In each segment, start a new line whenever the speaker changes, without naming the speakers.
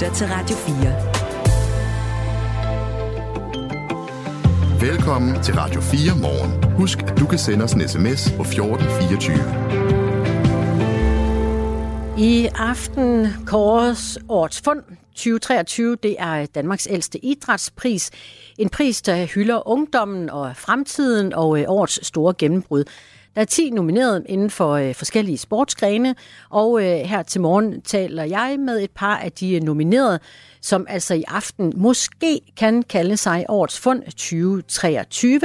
lytter til Radio
4. Velkommen til Radio 4 morgen. Husk, at du kan sende os en sms på 1424.
I aften kåres årets fund 2023. Det er Danmarks ældste idrætspris. En pris, der hylder ungdommen og fremtiden og øh, årets store gennembrud. Der er 10 nomineret inden for øh, forskellige sportsgrene, og øh, her til morgen taler jeg med et par af de øh, nominerede, som altså i aften måske kan kalde sig årets fund 2023.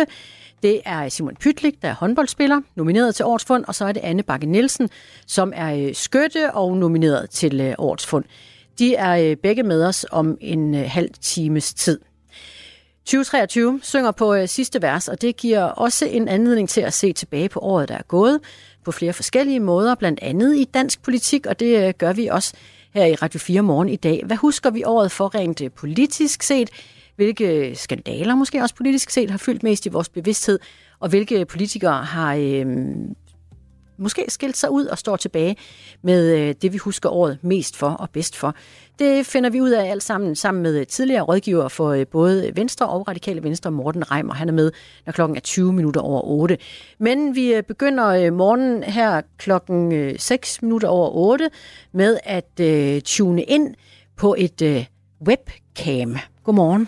Det er Simon Pytlik, der er håndboldspiller, nomineret til årets fund, og så er det Anne Bakke Nielsen, som er øh, skytte og nomineret til øh, årets fund. De er øh, begge med os om en øh, halv times tid. 2023 synger på øh, sidste vers, og det giver også en anledning til at se tilbage på året, der er gået, på flere forskellige måder, blandt andet i dansk politik, og det øh, gør vi også her i Radio 4 morgen i dag. Hvad husker vi året for rent øh, politisk set? Hvilke øh, skandaler måske også politisk set har fyldt mest i vores bevidsthed, og hvilke politikere har øh, måske skilt sig ud og står tilbage med øh, det, vi husker året mest for og bedst for. Det finder vi ud af alt sammen sammen med øh, tidligere rådgiver for øh, både Venstre og Radikale Venstre, Morten Reimer. Han er med, når klokken er 20 minutter over 8. Men vi øh, begynder øh, morgen her klokken øh, 6 minutter over 8 med at tune ind på et webcam. Godmorgen.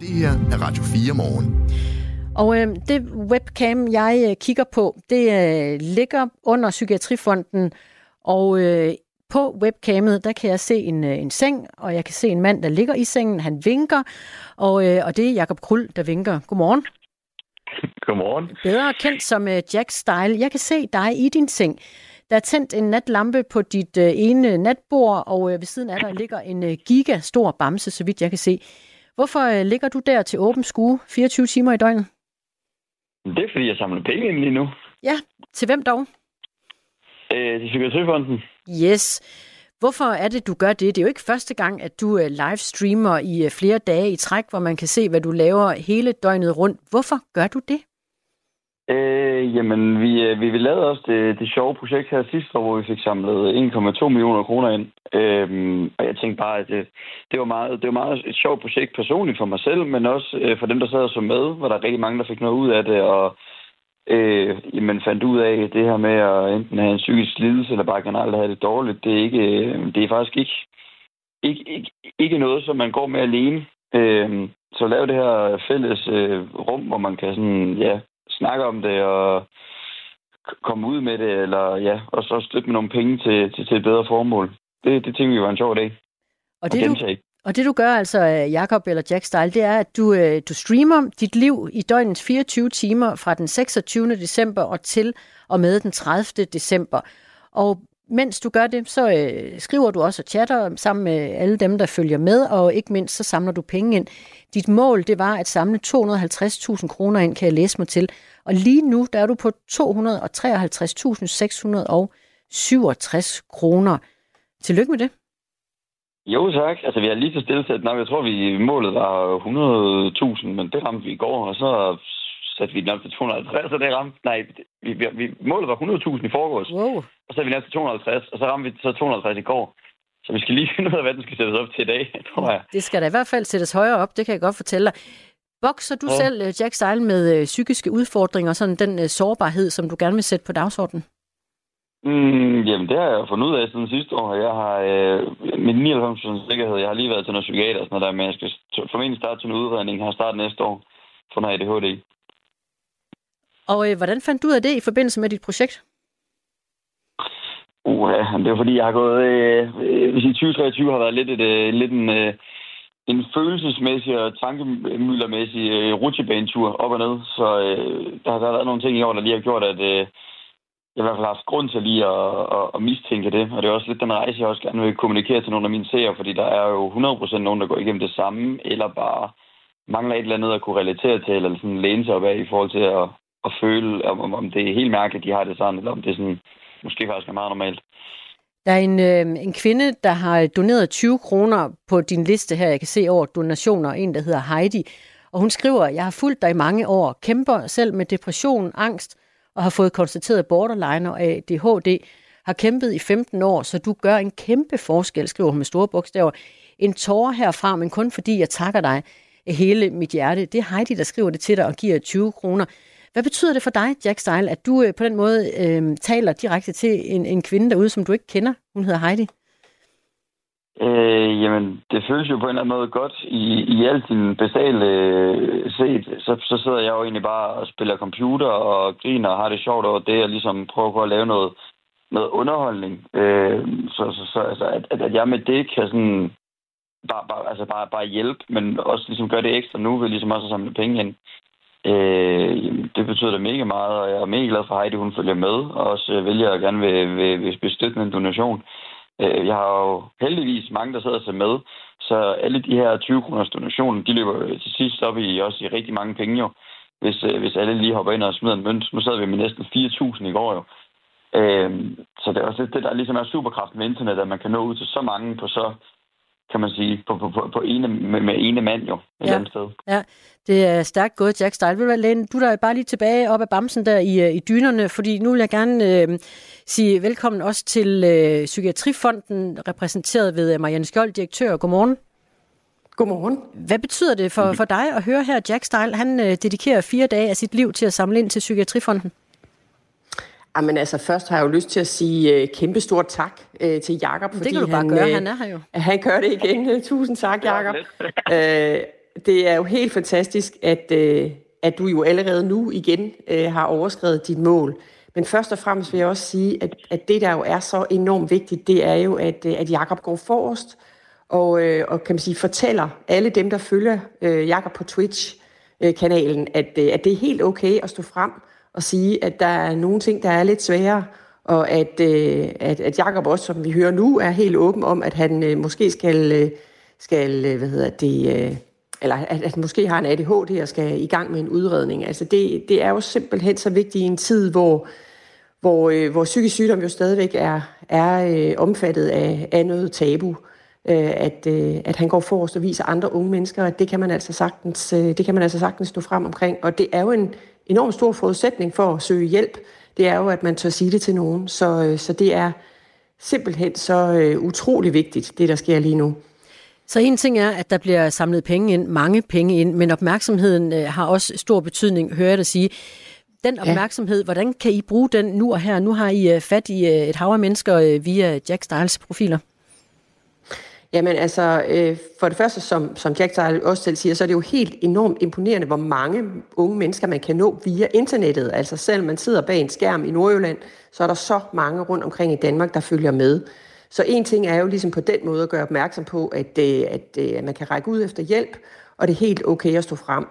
Det her er Radio 4 morgen.
Og øh, det webcam, jeg øh, kigger på, det øh, ligger under Psykiatrifonden, og øh, på webcamet, der kan jeg se en, øh, en seng, og jeg kan se en mand, der ligger i sengen. Han vinker, og, øh, og det er Jakob Krul, der vinker. Godmorgen.
Godmorgen.
Bedre kendt som øh, Jack Style. Jeg kan se dig i din seng. Der er tændt en natlampe på dit øh, ene natbord, og øh, ved siden af dig ligger en øh, gigastor bamse, så vidt jeg kan se. Hvorfor øh, ligger du der til åben skue 24 timer i døgnet?
Det er, fordi jeg samler penge ind lige nu.
Ja, til hvem dog?
Øh, til Psykiatrifonden.
Yes. Hvorfor er det, du gør det? Det er jo ikke første gang, at du øh, livestreamer i øh, flere dage i træk, hvor man kan se, hvad du laver hele døgnet rundt. Hvorfor gør du det?
Øh, jamen, vi, øh, vi, vi lavede også det, det sjove projekt her sidste år, hvor vi fik samlet 1,2 millioner kroner ind. Øhm, og jeg tænkte bare, at det, det, var meget, det var meget et sjovt projekt personligt for mig selv, men også øh, for dem, der sad og så med, hvor der er rigtig mange, der fik noget ud af det, og øh, jamen, fandt ud af det her med at enten have en psykisk lidelse, eller bare generelt have det dårligt. Det er, ikke, øh, det er faktisk ikke, ikke, ikke, ikke noget, som man går med alene. Øh, så lave det her fælles øh, rum, hvor man kan sådan, ja, snakke om det og komme ud med det, eller ja, og så støtte med nogle penge til, til, til et bedre formål. Det, det tænker vi var en sjov dag.
Og det, du, og det du gør altså, Jakob eller Jack Style, det er, at du, øh, du streamer dit liv i døgnets 24 timer fra den 26. december og til og med den 30. december. Og mens du gør det, så øh, skriver du også og chatter sammen med alle dem, der følger med, og ikke mindst så samler du penge ind. Dit mål, det var at samle 250.000 kroner ind, kan jeg læse mig til. Og lige nu, der er du på 253.667 kroner. Tillykke med det.
Jo tak. Altså, vi har lige så stille Nej, jeg tror, vi målet var 100.000, men det ramte vi i går, og så satte vi op til 250, og det ramte... Nej, vi, vi, målet var 100.000 i forgårs.
Wow.
Og så er vi ned til 250, og så ramte vi så 250 i går. Så vi skal lige finde ud af, hvad den skal sættes op til i dag, tror jeg.
Det skal da i hvert fald sættes højere op, det kan jeg godt fortælle dig. Bokser du ja. selv, øh, Jack Style, med øh, psykiske udfordringer, sådan den uh, sårbarhed, som du gerne vil sætte på dagsordenen?
Mm, jamen, det har jeg fundet ud af siden sidste år. Jeg har øh, min 99% sikkerhed. Jeg har lige været til noget psykiater og sådan noget der, men jeg skal formentlig starte til en udredning her start næste år for noget ADHD.
Og øh, hvordan fandt du ud af det i forbindelse med dit projekt?
Uh, ja, det er fordi, jeg har gået... Øh, hvis 2023 har været lidt, et, øh, lidt en, øh, en følelsesmæssig og tankemyldermæssig øh, rutsjebanetur op og ned. Så øh, der har været nogle ting i år, der lige har gjort, at øh, jeg i hvert fald har haft grund til lige at, at, at mistænke det. Og det er også lidt den rejse, jeg også gerne vil kommunikere til nogle af mine seere, fordi der er jo 100% nogen, der går igennem det samme, eller bare mangler et eller andet at kunne relatere til, eller sådan læne sig op af i forhold til at, at føle, om, om det er helt mærkeligt, de har det sådan, eller om det er sådan, måske faktisk er meget normalt.
Der er en, øh, en kvinde, der har doneret 20 kroner på din liste her. Jeg kan se over donationer. En, der hedder Heidi. Og hun skriver, jeg har fulgt dig i mange år, kæmper selv med depression, angst og har fået konstateret borderline og ADHD. har kæmpet i 15 år, så du gør en kæmpe forskel, skriver hun med store bogstaver. En tårer herfra, men kun fordi jeg takker dig af hele mit hjerte. Det er Heidi, der skriver det til dig og giver 20 kroner. Hvad betyder det for dig, Jack Style, at du øh, på den måde øh, taler direkte til en, en kvinde derude, som du ikke kender? Hun hedder Heidi.
Øh, jamen, det føles jo på en eller anden måde godt. I, i alt sin basale øh, set, så, så sidder jeg jo egentlig bare og spiller computer og griner og har det sjovt over det, og ligesom prøver på at lave noget, noget underholdning. Øh, så så, så altså, at, at, at jeg med det kan sådan bare, bare, altså bare, bare hjælpe, men også ligesom gøre det ekstra nu, ved ligesom også at samle penge ind. Øh, det betyder da mega meget, og jeg er mega glad for Heidi, hun følger med, og også øh, vælger jeg gerne vil, vil, vil bestøtte en donation. Øh, jeg har jo heldigvis mange, der sidder og ser med, så alle de her 20 kroners donationer, de løber til sidst op i også i rigtig mange penge jo, hvis, øh, hvis alle lige hopper ind og smider en mønt. Nu sad vi med næsten 4.000 i går jo. Øh, så det er også det, der ligesom er superkraften ved internet, at man kan nå ud til så mange på så kan man sige, på, på, på, på ene, med, med ene mand jo, et ja. andet sted.
Ja, det er stærkt gået, Jack Style. Vil du, Lene, du er der bare lige tilbage op ad bamsen der i, øh, i dynerne, fordi nu vil jeg gerne øh, sige velkommen også til øh, Psykiatrifonden, repræsenteret ved Marianne Skjold, direktør. Godmorgen.
Godmorgen.
Hvad betyder det for, for dig at høre her, Jack Style, han øh, dedikerer fire dage af sit liv til at samle ind til Psykiatrifonden?
Jamen altså, først har jeg jo lyst til at sige uh, kæmpe stort tak uh, til Jakob.
Det kan du bare han, gøre, uh, han er her jo.
Han gør det igen. Tusind tak, Jakob. uh, det er jo helt fantastisk, at, uh, at du jo allerede nu igen uh, har overskrevet dit mål. Men først og fremmest vil jeg også sige, at, at det, der jo er så enormt vigtigt, det er jo, at, at Jakob går forrest og, uh, og kan man sige, fortæller alle dem, der følger uh, Jakob på Twitch-kanalen, at, uh, at det er helt okay at stå frem og sige, at der er nogle ting, der er lidt sværere, og at, øh, at, at Jacob også, som vi hører nu, er helt åben om, at han øh, måske skal, øh, skal øh, hvad hedder det, øh, eller at, at måske har en ADHD og skal i gang med en udredning. Altså det, det er jo simpelthen så vigtigt i en tid, hvor, hvor, øh, hvor psykisk sygdom jo stadigvæk er, er øh, omfattet af, af noget tabu. Øh, at, øh, at han går forrest og viser andre unge mennesker, at det kan man altså sagtens, øh, det kan man altså sagtens stå frem omkring. Og det er jo en, enormt stor forudsætning for at søge hjælp, det er jo, at man tør sige det til nogen. Så, øh, så det er simpelthen så øh, utrolig vigtigt, det der sker lige nu.
Så en ting er, at der bliver samlet penge ind, mange penge ind, men opmærksomheden øh, har også stor betydning, hører jeg dig sige. Den opmærksomhed, ja. hvordan kan I bruge den nu og her? Nu har I fat i et hav af mennesker via Jack Styles profiler.
Jamen altså, øh, for det første, som, som Jack Tyle også selv siger, så er det jo helt enormt imponerende, hvor mange unge mennesker man kan nå via internettet. Altså selv man sidder bag en skærm i Nordjylland, så er der så mange rundt omkring i Danmark, der følger med. Så en ting er jo ligesom på den måde at gøre opmærksom på, at, øh, at, øh, at man kan række ud efter hjælp, og det er helt okay at stå frem.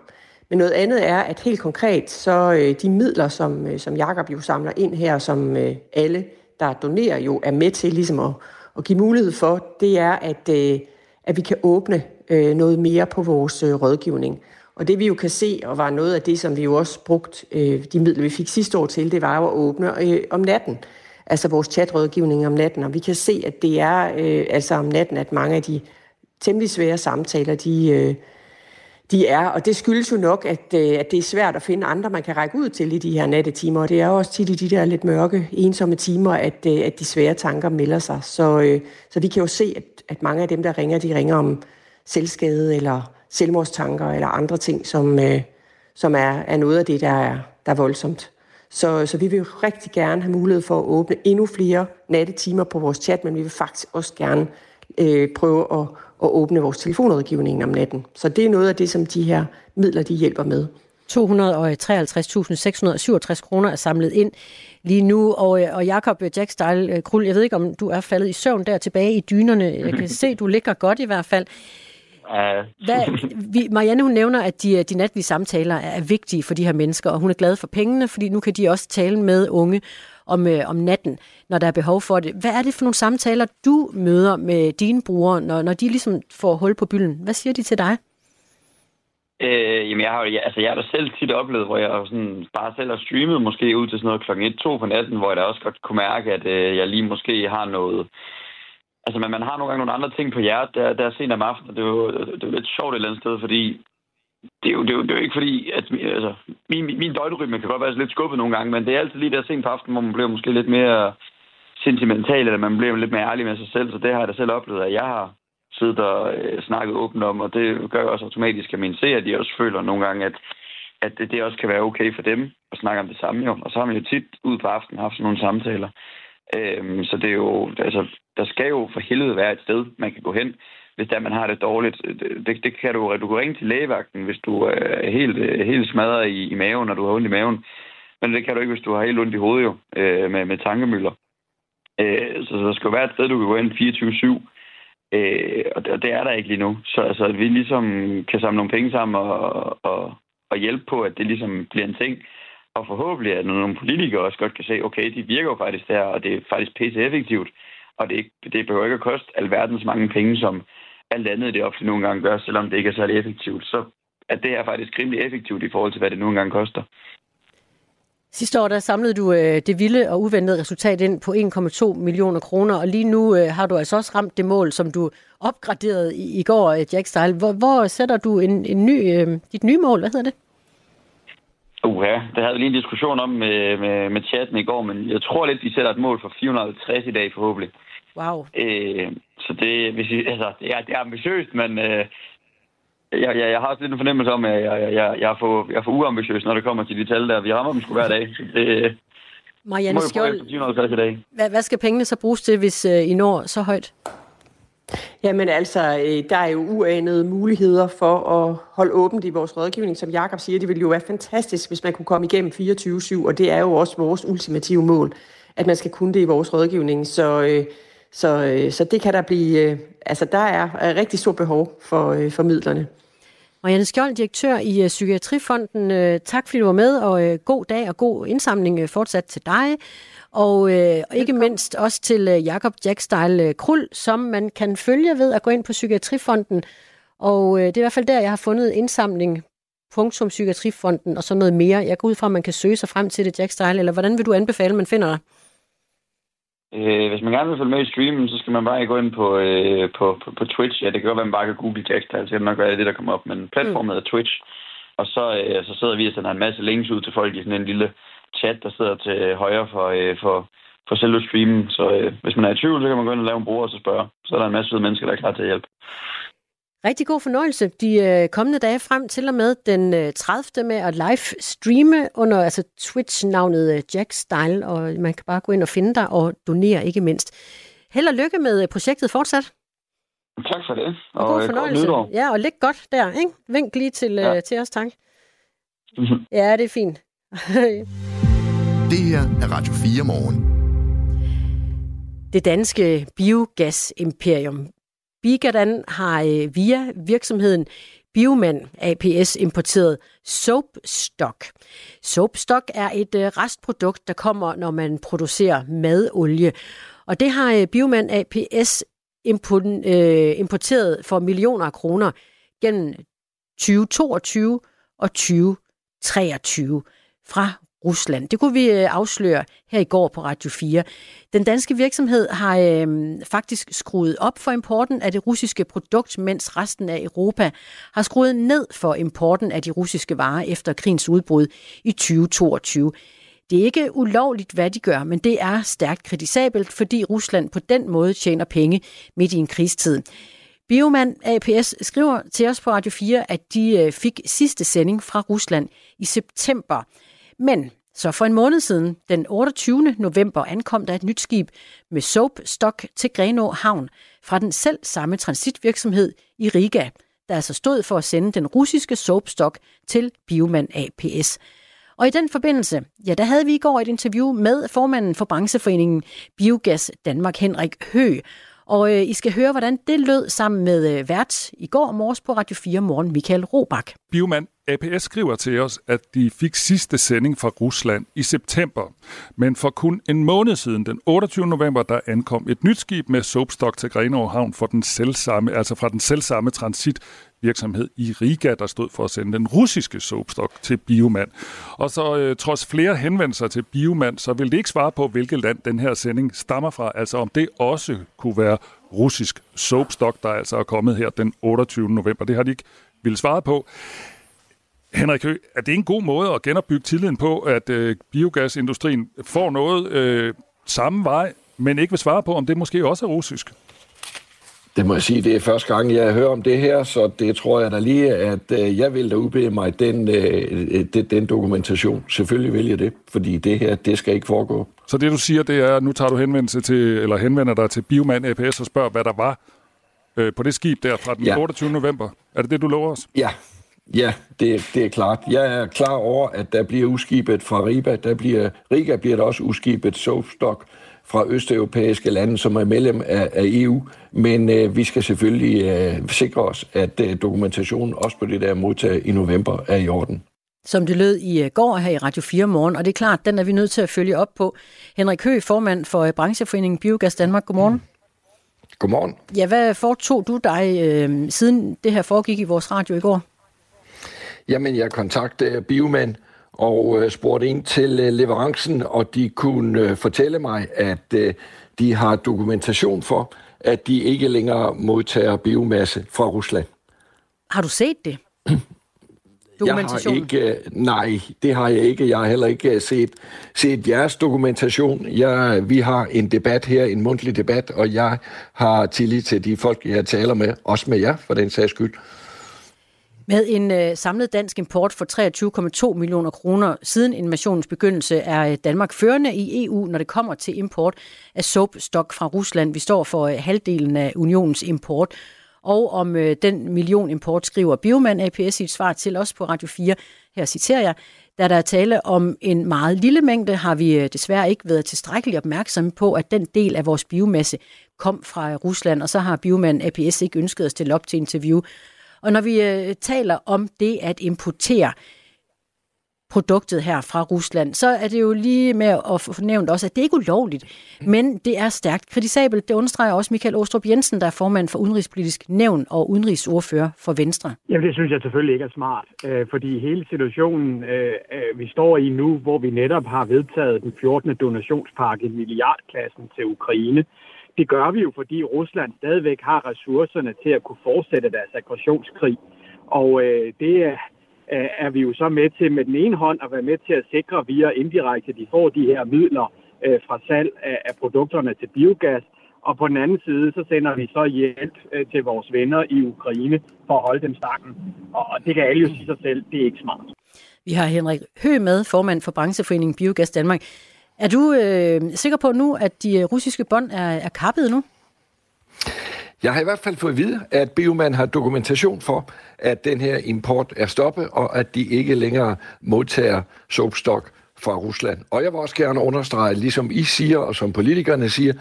Men noget andet er, at helt konkret, så øh, de midler, som, øh, som Jakob jo samler ind her, som øh, alle, der donerer, jo er med til ligesom at at give mulighed for, det er, at, øh, at vi kan åbne øh, noget mere på vores øh, rådgivning. Og det vi jo kan se, og var noget af det, som vi jo også brugt øh, de midler, vi fik sidste år til, det var jo at åbne øh, om natten. Altså vores chatrådgivning om natten. Og vi kan se, at det er øh, altså om natten, at mange af de temmelig svære samtaler, de, de er. Og det skyldes jo nok, at, øh, at det er svært at finde andre, man kan række ud til i de her nattetimer. Og det er jo også tit i de der lidt mørke, ensomme timer, at, øh, at de svære tanker melder sig. Så, øh, så vi kan jo se, at, at mange af dem, der ringer, de ringer om selvskade eller selvmordstanker eller andre ting, som, øh, som er, er noget af det, der er, der er voldsomt. Så, så vi vil jo rigtig gerne have mulighed for at åbne endnu flere nattetimer på vores chat, men vi vil faktisk også gerne øh, prøve at, at åbne vores telefonrådgivning om natten. Så det er noget af det, som de her midler de hjælper med.
253.667 kroner er samlet ind lige nu. Og, øh, og Jakob Jack Style, øh, Krul, jeg ved ikke, om du er faldet i søvn der tilbage i dynerne. Jeg kan se, du ligger godt i hvert fald. Hvad, vi, Marianne hun nævner, at de, de natlige samtaler er vigtige for de her mennesker, og hun er glad for pengene, fordi nu kan de også tale med unge om, øh, om natten, når der er behov for det. Hvad er det for nogle samtaler, du møder med dine brugere, når, når de ligesom får hul på bylden? Hvad siger de til dig?
Øh, jamen, jeg har, jeg, altså, jeg har da selv tit oplevet, hvor jeg sådan, bare selv har streamet måske ud til sådan noget klokken 1-2 på natten, hvor jeg da også godt kunne mærke, at øh, jeg lige måske har noget... Altså, man, man har nogle gange nogle andre ting på hjertet, der, der er sent om aftenen, og det er jo, det er lidt sjovt et eller andet sted, fordi det er, jo, det, er jo, det er jo ikke fordi, at altså, min, min døgnrytme kan godt være lidt skubbet nogle gange, men det er altid lige der sent på aftenen, hvor man bliver måske lidt mere sentimental, eller man bliver lidt mere ærlig med sig selv, så det har jeg da selv oplevet, at jeg har siddet og øh, snakket åbent om, og det gør også automatisk, at mine seere, de også føler nogle gange, at, at det, det også kan være okay for dem at snakke om det samme jo. Og så har man jo tit ud på aftenen haft sådan nogle samtaler. Øhm, så det er jo, altså, der skal jo for helvede være et sted, man kan gå hen, hvis der man har det dårligt. Det, det kan du, du kan ringe til lægevagten, hvis du øh, er helt, øh, helt smadret i, i maven, og du har ondt i maven. Men det kan du ikke, hvis du har helt ondt i hovedet jo, øh, med, med tankemøller. Øh, så, så der skal jo være et sted, du kan gå ind 24-7. Øh, og, det, og det er der ikke lige nu. Så altså, at vi ligesom kan samle nogle penge sammen og, og, og hjælpe på, at det ligesom bliver en ting. Og forhåbentlig at nogle politikere også godt kan se, okay, de virker jo faktisk der, og det er faktisk pisse effektivt. Og det, det behøver ikke at koste alverdens mange penge, som alt andet det offentlige nogle gange gør, selvom det ikke er særlig effektivt. Så er det her faktisk rimelig effektivt i forhold til, hvad det nogle gange koster.
Sidste år der samlede du øh, det vilde og uventede resultat ind på 1,2 millioner kroner, og lige nu øh, har du altså også ramt det mål, som du opgraderede i, i går, øh, Jack Style. Hvor, hvor sætter du en, en ny, øh, dit nye mål? Hvad hedder det?
Uha, det havde vi lige en diskussion om med, med, med chatten i går, men jeg tror lidt, vi sætter et mål for 450 i dag forhåbentlig.
Wow.
Øh, så det, hvis I, altså, det, er, det er ambitiøst, men øh, jeg, jeg, jeg har også lidt en fornemmelse om, at jeg, jeg, jeg, jeg, er, for, jeg er for uambitiøs, når det kommer til de tal der. Vi rammer dem sgu hver dag, så det
Marianne
må Skjold, i dag.
Hvad, hvad skal pengene så bruges til, hvis øh, I når så højt?
Jamen altså, øh, der er jo uanede muligheder for at holde åbent i vores rådgivning. Som Jakob siger, det ville jo være fantastisk, hvis man kunne komme igennem 24-7, og det er jo også vores ultimative mål, at man skal kunne det i vores rådgivning. Så, øh, så, øh, så det kan der blive, altså der er rigtig stort behov for, for midlerne.
Marianne Skjold, direktør i Psykiatrifonden. Tak fordi du var med, og god dag og god indsamling fortsat til dig. Og øh, ikke mindst også til øh, Jakob Jackstyle øh, Krul, som man kan følge ved at gå ind på Psykiatrifonden. Og øh, det er i hvert fald der, jeg har fundet indsamling punktum Psykiatrifonden og så noget mere. Jeg går ud fra, at man kan søge sig frem til det, Jackstyle, eller hvordan vil du anbefale, man finder dig?
Øh, hvis man gerne vil følge med i streamen, så skal man bare gå ind på, øh, på, på, på Twitch. Ja, det kan godt være, at man bare kan google Jackstyle, så det nok være det, der kommer op. Men platformet mm. Twitch. Og så, øh, så sidder vi og sender en masse links ud til folk i sådan en lille chat, der sidder til højre for, øh, for, for selve streamen. Så øh, hvis man er i tvivl, så kan man gå ind og lave en bruger og så spørge. Så er der en masse mennesker, der er klar til at hjælpe.
Rigtig god fornøjelse de øh, kommende dage frem til og med den øh, 30. med at live streame under altså Twitch-navnet øh, Jack Style, og man kan bare gå ind og finde dig og donere ikke mindst. Held og lykke med øh, projektet fortsat.
Tak for det.
Og, og god øh, fornøjelse. Ja, og læg godt der, ikke? Vink lige til, ja. øh, til os, tak. Mm-hmm. Ja, det er fint.
Det her er Radio 4 morgen.
Det danske biogas-imperium Bigadan har øh, via virksomheden Bioman APS importeret soapstock. Soapstock er et øh, restprodukt, der kommer, når man producerer madolie. Og det har Biomand Bioman APS importeret for millioner af kroner gennem 2022 og 2023 fra Rusland. Det kunne vi øh, afsløre her i går på Radio 4. Den danske virksomhed har øh, faktisk skruet op for importen af det russiske produkt, mens resten af Europa har skruet ned for importen af de russiske varer efter krigens udbrud i 2022. Det er ikke ulovligt, hvad de gør, men det er stærkt kritisabelt, fordi Rusland på den måde tjener penge midt i en krigstid. Bioman APS skriver til os på Radio 4, at de øh, fik sidste sending fra Rusland i september men så for en måned siden, den 28. november, ankom der et nyt skib med soapstok til Grenå Havn fra den selv samme transitvirksomhed i Riga, der altså stod for at sende den russiske soapstok til Bioman APS. Og i den forbindelse, ja, der havde vi i går et interview med formanden for brancheforeningen Biogas Danmark, Henrik Hø. Og øh, I skal høre, hvordan det lød sammen med øh, vært i går morges på Radio 4 Morgen, Michael Robak.
Biomand APS skriver til os, at de fik sidste sending fra Rusland i september. Men for kun en måned siden, den 28. november, der ankom et nyt skib med soapstock til Grenaa Havn for den selvsamme, altså fra den selvsamme transit virksomhed i Riga, der stod for at sende den russiske soapstock til Biomand. Og så øh, trods flere henvendelser til Biomand, så vil det ikke svare på, hvilket land den her sending stammer fra, altså om det også kunne være russisk soapstock, der altså er kommet her den 28. november. Det har de ikke ville svare på. Henrik Høgh, er det en god måde at genopbygge tilliden på, at øh, biogasindustrien får noget øh, samme vej men ikke vil svare på, om det måske også er russisk.
Det må jeg sige, det er første gang, jeg hører om det her, så det tror jeg da lige, at øh, jeg vil da udbede mig den, øh, den, den dokumentation. Selvfølgelig vil jeg det, fordi det her, det skal ikke foregå.
Så det du siger, det er, at nu tager du henvendelse til, eller henvender dig til Bioman APS og spørger, hvad der var øh, på det skib der fra den ja. 28. november. Er det det, du lover os?
Ja, Ja, det, det er klart. Jeg er klar over, at der bliver udskibet fra Riga. Der bliver, Riga bliver der også udskibet soapstock fra østeuropæiske lande, som er medlem af, af EU. Men øh, vi skal selvfølgelig øh, sikre os, at øh, dokumentationen også på det der modtag i november er i orden.
Som det lød i øh, går her i Radio 4 morgen, og det er klart, den er vi nødt til at følge op på. Henrik Høgh, formand for øh, brancheforeningen Biogas Danmark, godmorgen. Mm.
Godmorgen.
Ja, hvad foretog du dig, øh, siden det her foregik i vores radio i går?
Jamen, jeg kontaktede Bioman og øh, spurgte ind til øh, leverancen, og de kunne øh, fortælle mig, at øh, de har dokumentation for, at de ikke længere modtager biomasse fra Rusland.
Har du set det?
Jeg har ikke, nej, det har jeg ikke. Jeg har heller ikke set, set jeres dokumentation. Jeg, vi har en debat her, en mundtlig debat, og jeg har tillid til de folk, jeg taler med, også med jer for den sags skyld.
Med en øh, samlet dansk import for 23,2 millioner kroner siden invasionens begyndelse er øh, Danmark førende i EU, når det kommer til import af soapstock fra Rusland. Vi står for øh, halvdelen af unionens import. Og om øh, den million import skriver Bioman APS i et svar til os på Radio 4. Her citerer jeg. Da der er tale om en meget lille mængde, har vi øh, desværre ikke været tilstrækkeligt opmærksomme på, at den del af vores biomasse kom fra Rusland, og så har Bioman APS ikke ønsket at stille op til interview. Og når vi øh, taler om det at importere produktet her fra Rusland, så er det jo lige med at få nævnt også, at det ikke er ulovligt, men det er stærkt kritisabelt. Det understreger også Michael Åstrup Jensen, der er formand for Udenrigspolitisk Nævn og udenrigsordfører for Venstre.
Jamen det synes jeg selvfølgelig ikke er smart, øh, fordi hele situationen, øh, øh, vi står i nu, hvor vi netop har vedtaget den 14. donationspakke i milliardklassen til Ukraine, det gør vi jo, fordi Rusland stadigvæk har ressourcerne til at kunne fortsætte deres aggressionskrig. Og øh, det er, er vi jo så med til med den ene hånd at være med til at sikre via indirekte, at de får de her midler øh, fra salg af, produkterne til biogas. Og på den anden side, så sender vi så hjælp øh, til vores venner i Ukraine for at holde dem stangen. Og, og det kan alle jo sige sig selv, det er ikke smart.
Vi har Henrik Hø med, formand for brancheforeningen Biogas Danmark. Er du øh, sikker på nu, at de russiske bånd er, er kappet nu?
Jeg har i hvert fald fået at vide, at Bioman har dokumentation for, at den her import er stoppet, og at de ikke længere modtager soapstock fra Rusland. Og jeg vil også gerne understrege, ligesom I siger, og som politikerne siger,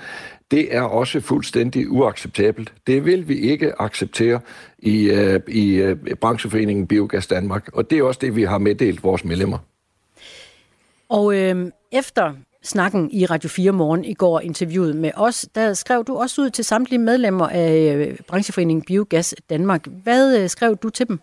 det er også fuldstændig uacceptabelt. Det vil vi ikke acceptere i, øh, i øh, brancheforeningen Biogas Danmark, og det er også det, vi har meddelt vores medlemmer.
Og øh, efter snakken i Radio 4 morgen i går, interviewet med os, der skrev du også ud til samtlige medlemmer af øh, brancheforeningen Biogas Danmark. Hvad øh, skrev du til dem?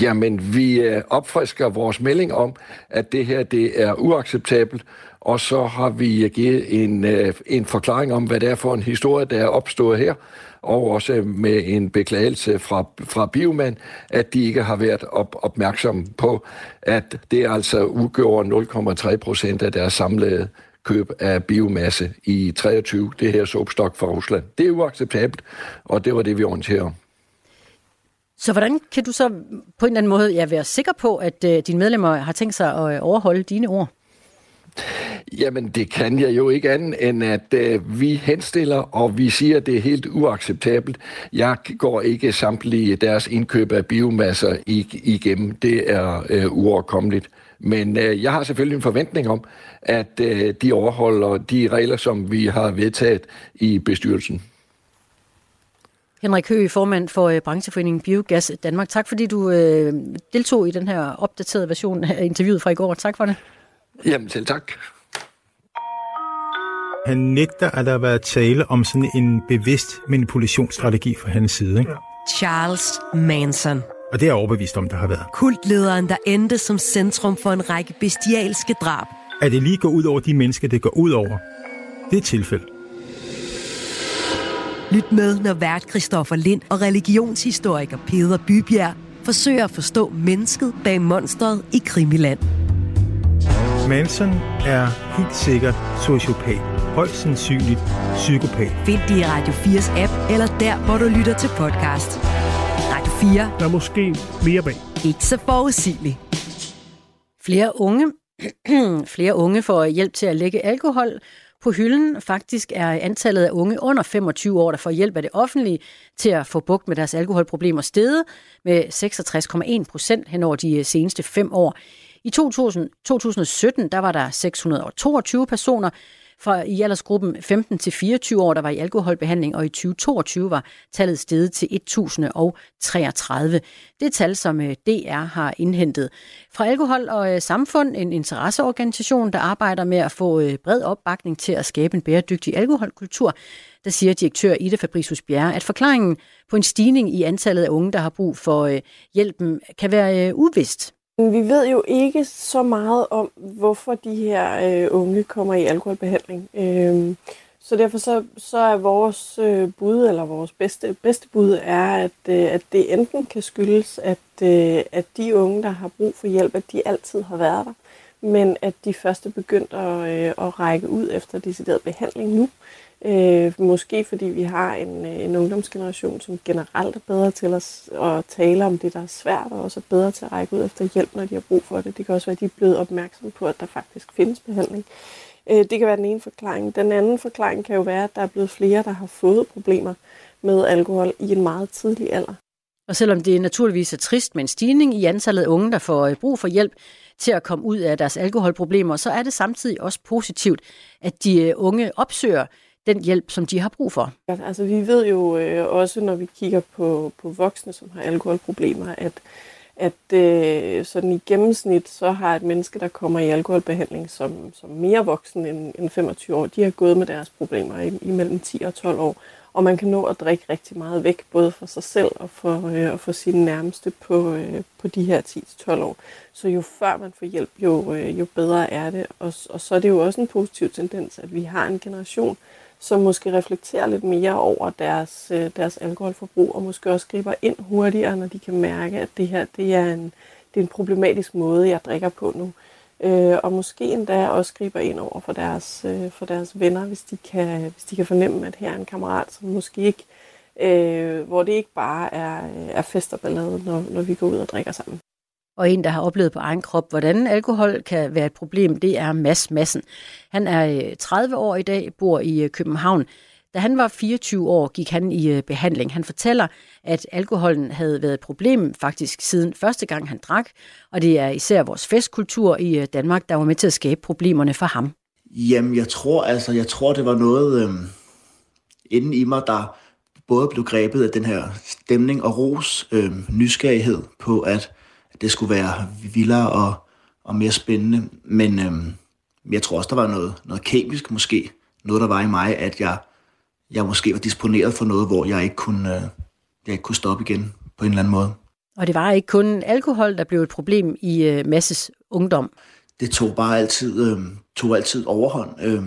Jamen, vi øh, opfrisker vores melding om, at det her det er uacceptabelt, og så har vi givet en, en forklaring om, hvad det er for en historie, der er opstået her, og også med en beklagelse fra, fra Bioman, at de ikke har været op, opmærksomme på, at det altså udgjorde 0,3 procent af deres samlede køb af biomasse i 23, det her soapstock fra Rusland. Det er uacceptabelt, og det var det, vi orienterer om.
Så hvordan kan du så på en eller anden måde ja, være sikker på, at øh, dine medlemmer har tænkt sig at øh, overholde dine ord?
Jamen, det kan jeg jo ikke andet, end at øh, vi henstiller, og vi siger, at det er helt uacceptabelt. Jeg går ikke samtlige deres indkøb af biomasser igennem. Det er øh, uoverkommeligt. Men øh, jeg har selvfølgelig en forventning om, at øh, de overholder de regler, som vi har vedtaget i bestyrelsen.
Henrik Høgh, formand for øh, brancheforeningen Biogas Danmark. Tak fordi du øh, deltog i den her opdaterede version af interviewet fra i går. Tak for det.
Jamen, selv tak.
Han nægter, at der har været tale om sådan en bevidst manipulationsstrategi fra hans side. Ikke?
Charles Manson.
Og det er jeg overbevist om, der har været.
Kultlederen, der endte som centrum for en række bestialske drab.
At det lige går ud over de mennesker, det går ud over, det er et tilfælde.
Lyt med, når vært Christoffer Lind og religionshistoriker Peter Bybjerg forsøger at forstå mennesket bag monstret i Krimiland.
Manson er helt sikkert sociopat. højst sandsynligt psykopat.
Find det i Radio 4's app, eller der, hvor du lytter til podcast. Radio 4.
Der er måske mere bag.
Ikke så forudsigeligt.
Flere unge, flere unge får hjælp til at lægge alkohol på hylden. Faktisk er antallet af unge under 25 år, der får hjælp af det offentlige til at få bugt med deres alkoholproblemer steget med 66,1 procent hen over de seneste fem år. I 2000, 2017 der var der 622 personer, fra i aldersgruppen 15 til 24 år, der var i alkoholbehandling, og i 2022 var tallet steget til 1033. Det er tal, som øh, DR har indhentet. Fra Alkohol og øh, Samfund, en interesseorganisation, der arbejder med at få øh, bred opbakning til at skabe en bæredygtig alkoholkultur, der siger direktør Ida Fabricius Bjerre, at forklaringen på en stigning i antallet af unge, der har brug for hjælpen, kan være uvist.
Vi ved jo ikke så meget om, hvorfor de her øh, unge kommer i alkoholbehandling. Øh, så derfor så, så er vores øh, bud, eller vores bedste, bedste bud, er, at, øh, at det enten kan skyldes, at, øh, at de unge, der har brug for hjælp, at de altid har været der, men at de først er begyndt at, øh, at række ud efter decideret behandling nu. Øh, Øh, måske fordi vi har en, øh, en ungdomsgeneration, som generelt er bedre til at, at tale om det, der er svært, og også er bedre til at række ud efter hjælp, når de har brug for det. Det kan også være, at de er blevet opmærksomme på, at der faktisk findes behandling. Øh, det kan være den ene forklaring. Den anden forklaring kan jo være, at der er blevet flere, der har fået problemer med alkohol i en meget tidlig alder.
Og selvom det naturligvis er trist med en stigning i antallet af unge, der får øh, brug for hjælp til at komme ud af deres alkoholproblemer, så er det samtidig også positivt, at de unge opsøger den hjælp, som de har brug for.
Ja, altså vi ved jo øh, også, når vi kigger på, på voksne, som har alkoholproblemer, at, at øh, sådan i gennemsnit, så har et menneske, der kommer i alkoholbehandling som, som mere voksen end, end 25 år, de har gået med deres problemer i, i mellem 10 og 12 år. Og man kan nå at drikke rigtig meget væk, både for sig selv og for, øh, og for sine nærmeste på, øh, på de her 10-12 år. Så jo før man får hjælp, jo, øh, jo bedre er det. Og, og så er det jo også en positiv tendens, at vi har en generation, som måske reflekterer lidt mere over deres, øh, deres alkoholforbrug, og måske også griber ind hurtigere, når de kan mærke, at det her det er, en, det er en problematisk måde, jeg drikker på nu. Øh, og måske endda også griber ind over for deres, øh, for deres venner, hvis de, kan, hvis de kan fornemme, at her er en kammerat, som måske ikke, øh, hvor det ikke bare er, er fest og ballade, når, når vi går ud og drikker sammen.
Og en, der har oplevet på egen krop, hvordan alkohol kan være et problem, det er Mads Massen. Han er øh, 30 år i dag, bor i øh, København. Da han var 24 år, gik han i øh, behandling. Han fortæller, at alkoholen havde været et problem faktisk siden første gang han drak, og det er især vores festkultur i Danmark, der var med til at skabe problemerne for ham.
Jamen, jeg tror altså, jeg tror, det var noget øh, inden i mig, der både blev grebet af den her stemning og ros, øh, nysgerrighed på, at det skulle være vildere og, og mere spændende. Men øhm, jeg tror også, der var noget, noget kemisk måske. Noget, der var i mig, at jeg, jeg måske var disponeret for noget, hvor jeg ikke kunne, øh, jeg ikke kunne stoppe igen på en eller anden måde.
Og det var ikke kun alkohol, der blev et problem i øh, Masses ungdom.
Det tog bare altid, øh, tog altid overhånd øh,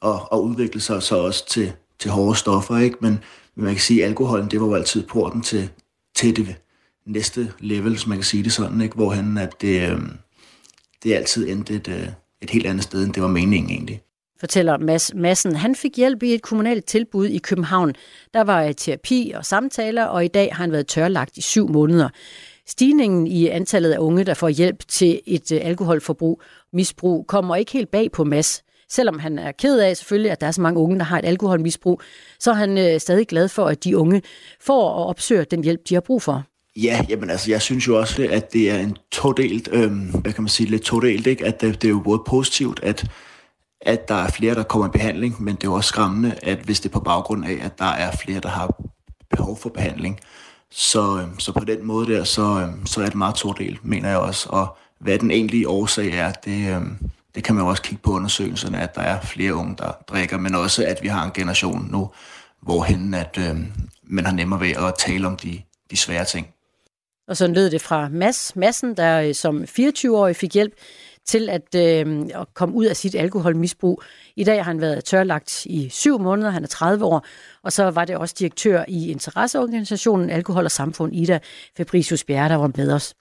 og, og udviklede sig så også til, til hårde stoffer. Ikke? Men man kan sige, at alkoholen det var jo altid porten til, til det næste level, hvis man kan sige det sådan, ikke? hvor han, at det, øh, det altid endte et, øh, et helt andet sted, end det var meningen egentlig.
Fortæller Mads Madsen. Han fik hjælp i et kommunalt tilbud i København. Der var terapi og samtaler, og i dag har han været tørlagt i syv måneder. Stigningen i antallet af unge, der får hjælp til et øh, alkoholforbrug, misbrug, kommer ikke helt bag på Mads. Selvom han er ked af selvfølgelig, at der er så mange unge, der har et alkoholmisbrug, så er han øh, stadig glad for, at de unge får og opsøger den hjælp, de har brug for.
Ja, jamen altså, jeg synes jo også, at det er en todelt, øhm, hvad kan man sige, lidt todelt, ikke? At det, det er jo både positivt, at, at der er flere, der kommer i behandling, men det er jo også skræmmende, at hvis det er på baggrund af, at der er flere, der har behov for behandling, så, øhm, så på den måde der, så, øhm, så er det meget todelt, mener jeg også. Og hvad den egentlige årsag er, det, øhm, det kan man jo også kigge på undersøgelserne, at der er flere unge, der drikker, men også at vi har en generation nu, hvorhen at øhm, man har nemmere ved at tale om de, de svære ting.
Og sådan lød det fra Mads Massen, der øh, som 24-årig fik hjælp til at, øh, at komme ud af sit alkoholmisbrug. I dag har han været tørlagt i syv måneder, han er 30 år, og så var det også direktør i interesseorganisationen Alkohol og Samfund, Ida Fabricius Bjerre, der var med os.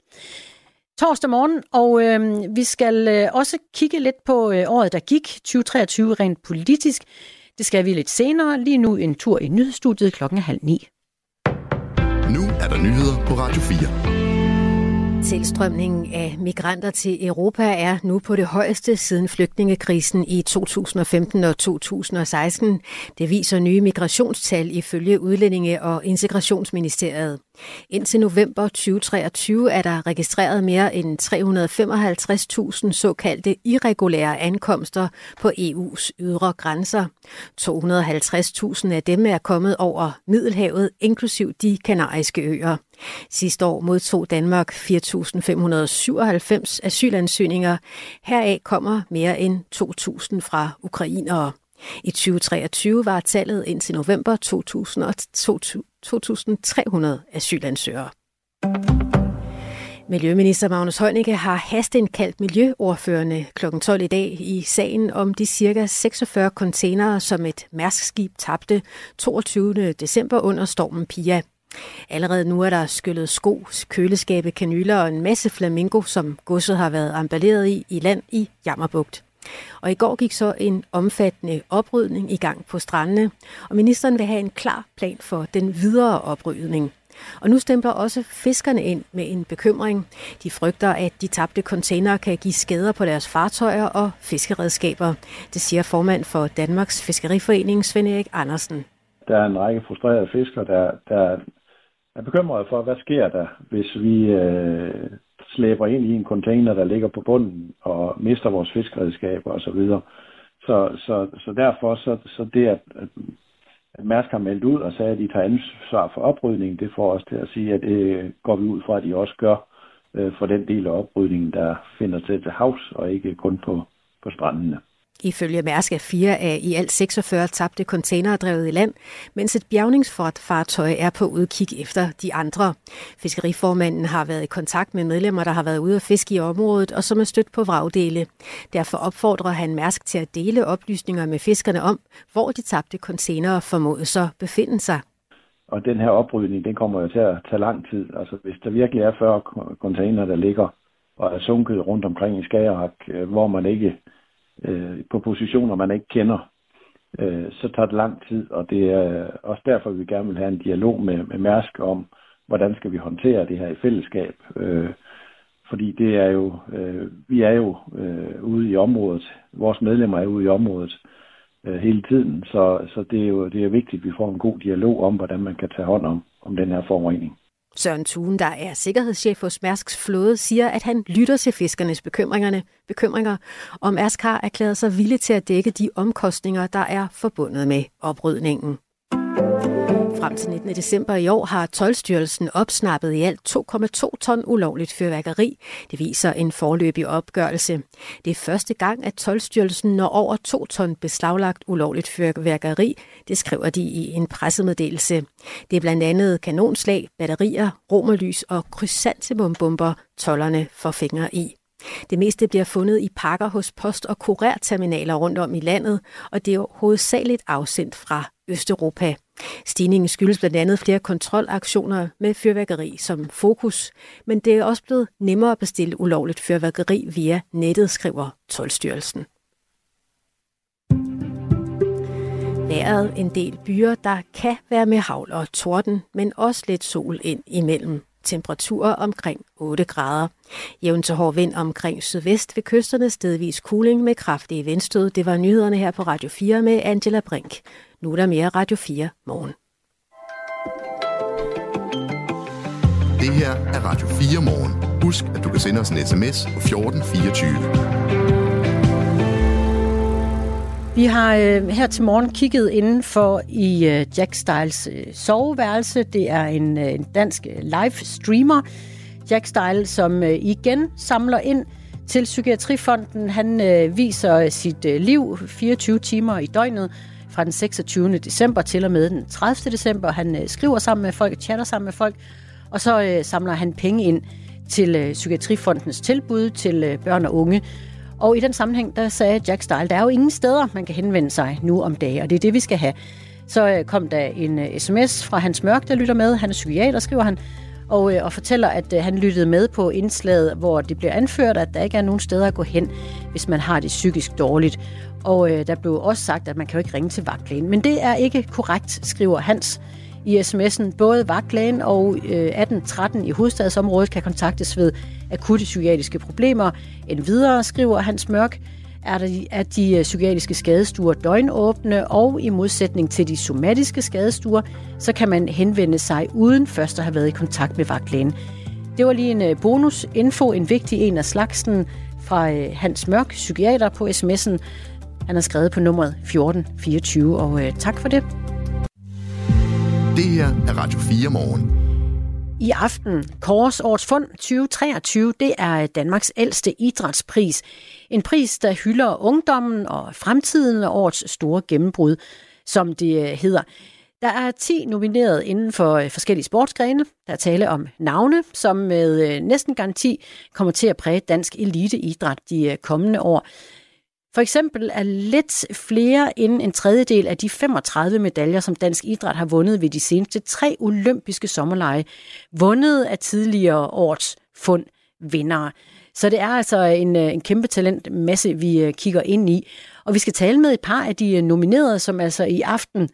torsdag morgen, og øh, vi skal øh, også kigge lidt på øh, året, der gik, 2023 rent politisk. Det skal vi lidt senere. Lige nu en tur i nyhedsstudiet klokken halv ni.
Nu er der nyheder på Radio 4.
Tilstrømningen af migranter til Europa er nu på det højeste siden flygtningekrisen i 2015 og 2016. Det viser nye migrationstal ifølge Udlændinge- og Integrationsministeriet. Indtil november 2023 er der registreret mere end 355.000 såkaldte irregulære ankomster på EU's ydre grænser. 250.000 af dem er kommet over Middelhavet, inklusiv de kanariske øer. Sidste år modtog Danmark 4.597 asylansøgninger. Heraf kommer mere end 2.000 fra ukrainere. I 2023 var tallet indtil november 2.300 asylansøgere. Miljøminister Magnus Heunicke har hasteindkaldt miljøordførende kl. 12 i dag i sagen om de ca. 46 containere, som et mærskskib tabte 22. december under stormen Pia. Allerede nu er der skyllet sko, køleskabe, kanyler og en masse flamingo, som godset har været emballeret i i land i Jammerbugt. Og i går gik så en omfattende oprydning i gang på strandene, og ministeren vil have en klar plan for den videre oprydning. Og nu stempler også fiskerne ind med en bekymring. De frygter, at de tabte containere kan give skader på deres fartøjer og fiskeredskaber. Det siger formand for Danmarks Fiskeriforening, Svend Erik Andersen.
Der er en række frustrerede fiskere, der, der er bekymret for, hvad sker der, hvis vi øh, slæber ind i en container, der ligger på bunden og mister vores fiskeredskaber osv. Så, så, så, så derfor så, så det, at, at Mærsk har meldt ud og sagde, at de tager ansvar for oprydningen, det får os til at sige, at det går vi ud fra, at de også gør øh, for den del af oprydningen, der finder sted til havs og ikke kun på, på strandene.
Ifølge Mærsk er fire af i alt 46 tabte containere drevet i land, mens et bjergningsfartøj er på udkig efter de andre. Fiskeriformanden har været i kontakt med medlemmer, der har været ude at fiske i området og som er stødt på vragdele. Derfor opfordrer han Mærsk til at dele oplysninger med fiskerne om, hvor de tabte containere formodes så befinde sig.
Og den her oprydning, den kommer jo til at tage lang tid. Altså hvis der virkelig er 40 containere, der ligger og er sunket rundt omkring i Skagerrak, øh, hvor man ikke øh, på positioner, man ikke kender, øh, så tager det lang tid, og det er også derfor, vi gerne vil have en dialog med, med Mærsk om, hvordan skal vi håndtere det her i fællesskab. Øh, fordi det er jo, øh, vi er jo øh, ude i området, vores medlemmer er ude i området øh, hele tiden, så, så det er jo det er vigtigt, at vi får en god dialog om, hvordan man kan tage hånd om, om den her forurening.
Søren Thun, der er sikkerhedschef hos Mærsks flåde, siger, at han lytter til fiskernes bekymringerne, bekymringer, og Mærsk har erklæret sig villig til at dække de omkostninger, der er forbundet med oprydningen. Frem til 19. december i år har Tolstyrelsen opsnappet i alt 2,2 ton ulovligt fyrværkeri. Det viser en forløbig opgørelse. Det er første gang, at Tolstyrelsen når over 2 ton beslaglagt ulovligt fyrværkeri. Det skriver de i en pressemeddelelse. Det er blandt andet kanonslag, batterier, romerlys og krysantemumbomber, tollerne får fingre i. Det meste bliver fundet i pakker hos post- og kurerterminaler rundt om i landet, og det er hovedsageligt afsendt fra Østeuropa. Stigningen skyldes blandt andet flere kontrolaktioner med fyrværkeri som fokus, men det er også blevet nemmere at bestille ulovligt fyrværkeri via nettet, skriver Tolstyrelsen. Været en del byer, der kan være med havl og torden, men også lidt sol ind imellem. Temperaturer omkring 8 grader. Jævn til hård vind omkring sydvest ved kysterne, stedvis cooling med kraftige vindstød. Det var nyhederne her på Radio 4 med Angela Brink. Nu er der mere Radio 4 morgen.
Det her er Radio 4 morgen. Husk, at du kan sende os en sms på 1424.
Vi har øh, her til morgen kigget indenfor i øh, Jack Styles øh, soveværelse. Det er en, øh, en dansk øh, live streamer, Jack Style, som øh, igen samler ind til Psykiatrifonden. Han øh, viser øh, sit øh, liv 24 timer i døgnet fra den 26. december til og med den 30. december. Han øh, skriver sammen med folk, chatter sammen med folk, og så øh, samler han penge ind til øh, Psykiatrifondens tilbud til øh, børn og unge. Og i den sammenhæng, der sagde Jack Style, der er jo ingen steder, man kan henvende sig nu om dagen, og det er det, vi skal have. Så øh, kom der en øh, sms fra Hans Mørk, der lytter med. Han er psykiater, skriver han,
og, øh, og fortæller, at han lyttede med på indslaget, hvor det bliver anført, at der ikke er nogen steder at gå hen, hvis man har det psykisk dårligt. Og øh, der blev også sagt, at man kan jo ikke ringe til vagtlægen. Men det er ikke korrekt, skriver Hans i sms'en. Både vagtlægen og øh, 1813 i hovedstadsområdet kan kontaktes ved akutte psykiatriske problemer. En videre skriver Hans Mørk, er, der, er de øh, psykiatriske skadestuer døgnåbne, og i modsætning til de somatiske skadestuer, så kan man henvende sig uden først at have været i kontakt med vagtlægen. Det var lige en øh, bonusinfo, bonus info, en vigtig en af slagsen fra Hans Mørk, psykiater på sms'en. Han har skrevet på nummeret 1424, og tak for det.
Det her er Radio 4 morgen.
I aften, Kors Årets Fund 2023, det er Danmarks ældste idrætspris. En pris, der hylder ungdommen og fremtiden og årets store gennembrud, som det øh, hedder. Der er 10 nomineret inden for øh, forskellige sportsgrene. Der er tale om navne, som med øh, næsten garanti kommer til at præge dansk eliteidræt de kommende år. For eksempel er lidt flere end en tredjedel af de 35 medaljer, som dansk idræt har vundet ved de seneste tre olympiske sommerlege, vundet af tidligere års fund vindere. Så det er altså en, øh, en kæmpe talentmasse, vi øh, kigger ind i. Og vi skal tale med et par af de øh, nominerede, som altså i aften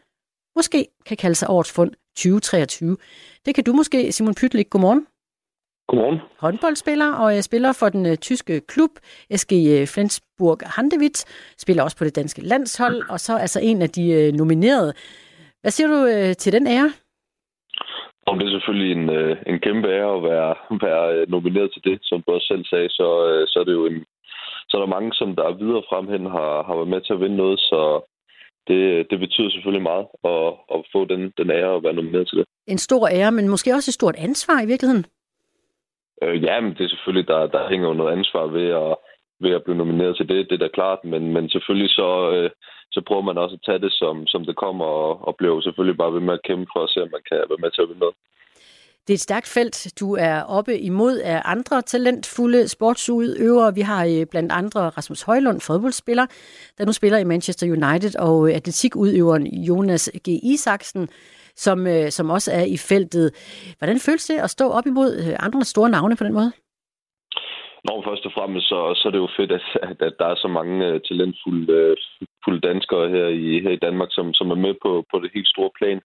måske kan kalde sig årets fund 2023. Det kan du måske, Simon Pytlik. Godmorgen.
Godmorgen.
Håndboldspiller og jeg spiller for den uh, tyske klub SG øh, Flensburg Handewitt. Spiller også på det danske landshold, og så altså en af de nominerede. Hvad siger du til den ære?
Om det er selvfølgelig en, en kæmpe ære at være, være nomineret til det, som du også selv sagde, så, så er det jo en, så er der mange, som der videre fremhen har, har været med til at vinde noget, så det, det betyder selvfølgelig meget at, at få den, den ære at være nomineret til det.
En stor ære, men måske også et stort ansvar i virkeligheden?
Øh, ja, men det er selvfølgelig, der, der hænger jo noget ansvar ved at, ved at blive nomineret til det, det er da klart, men, men selvfølgelig så, øh, så prøver man også at tage det, som, som det kommer, og, og bliver jo selvfølgelig bare ved med at kæmpe for at se, om man kan være med til at vinde noget.
Det er et stærkt felt, du er oppe imod af andre talentfulde sportsudøvere. Vi har øh, blandt andre Rasmus Højlund, fodboldspiller, der nu spiller i Manchester United, og øh, atletikudøveren Jonas G. Isaksen, som, øh, som også er i feltet. Hvordan føles det at stå op imod øh, andre store navne på den måde?
Nå, først og fremmest så, så er det jo fedt, at, at, der er så mange uh, talentfulde uh, fulde danskere her i, her i Danmark, som, som er med på, på det helt store plan.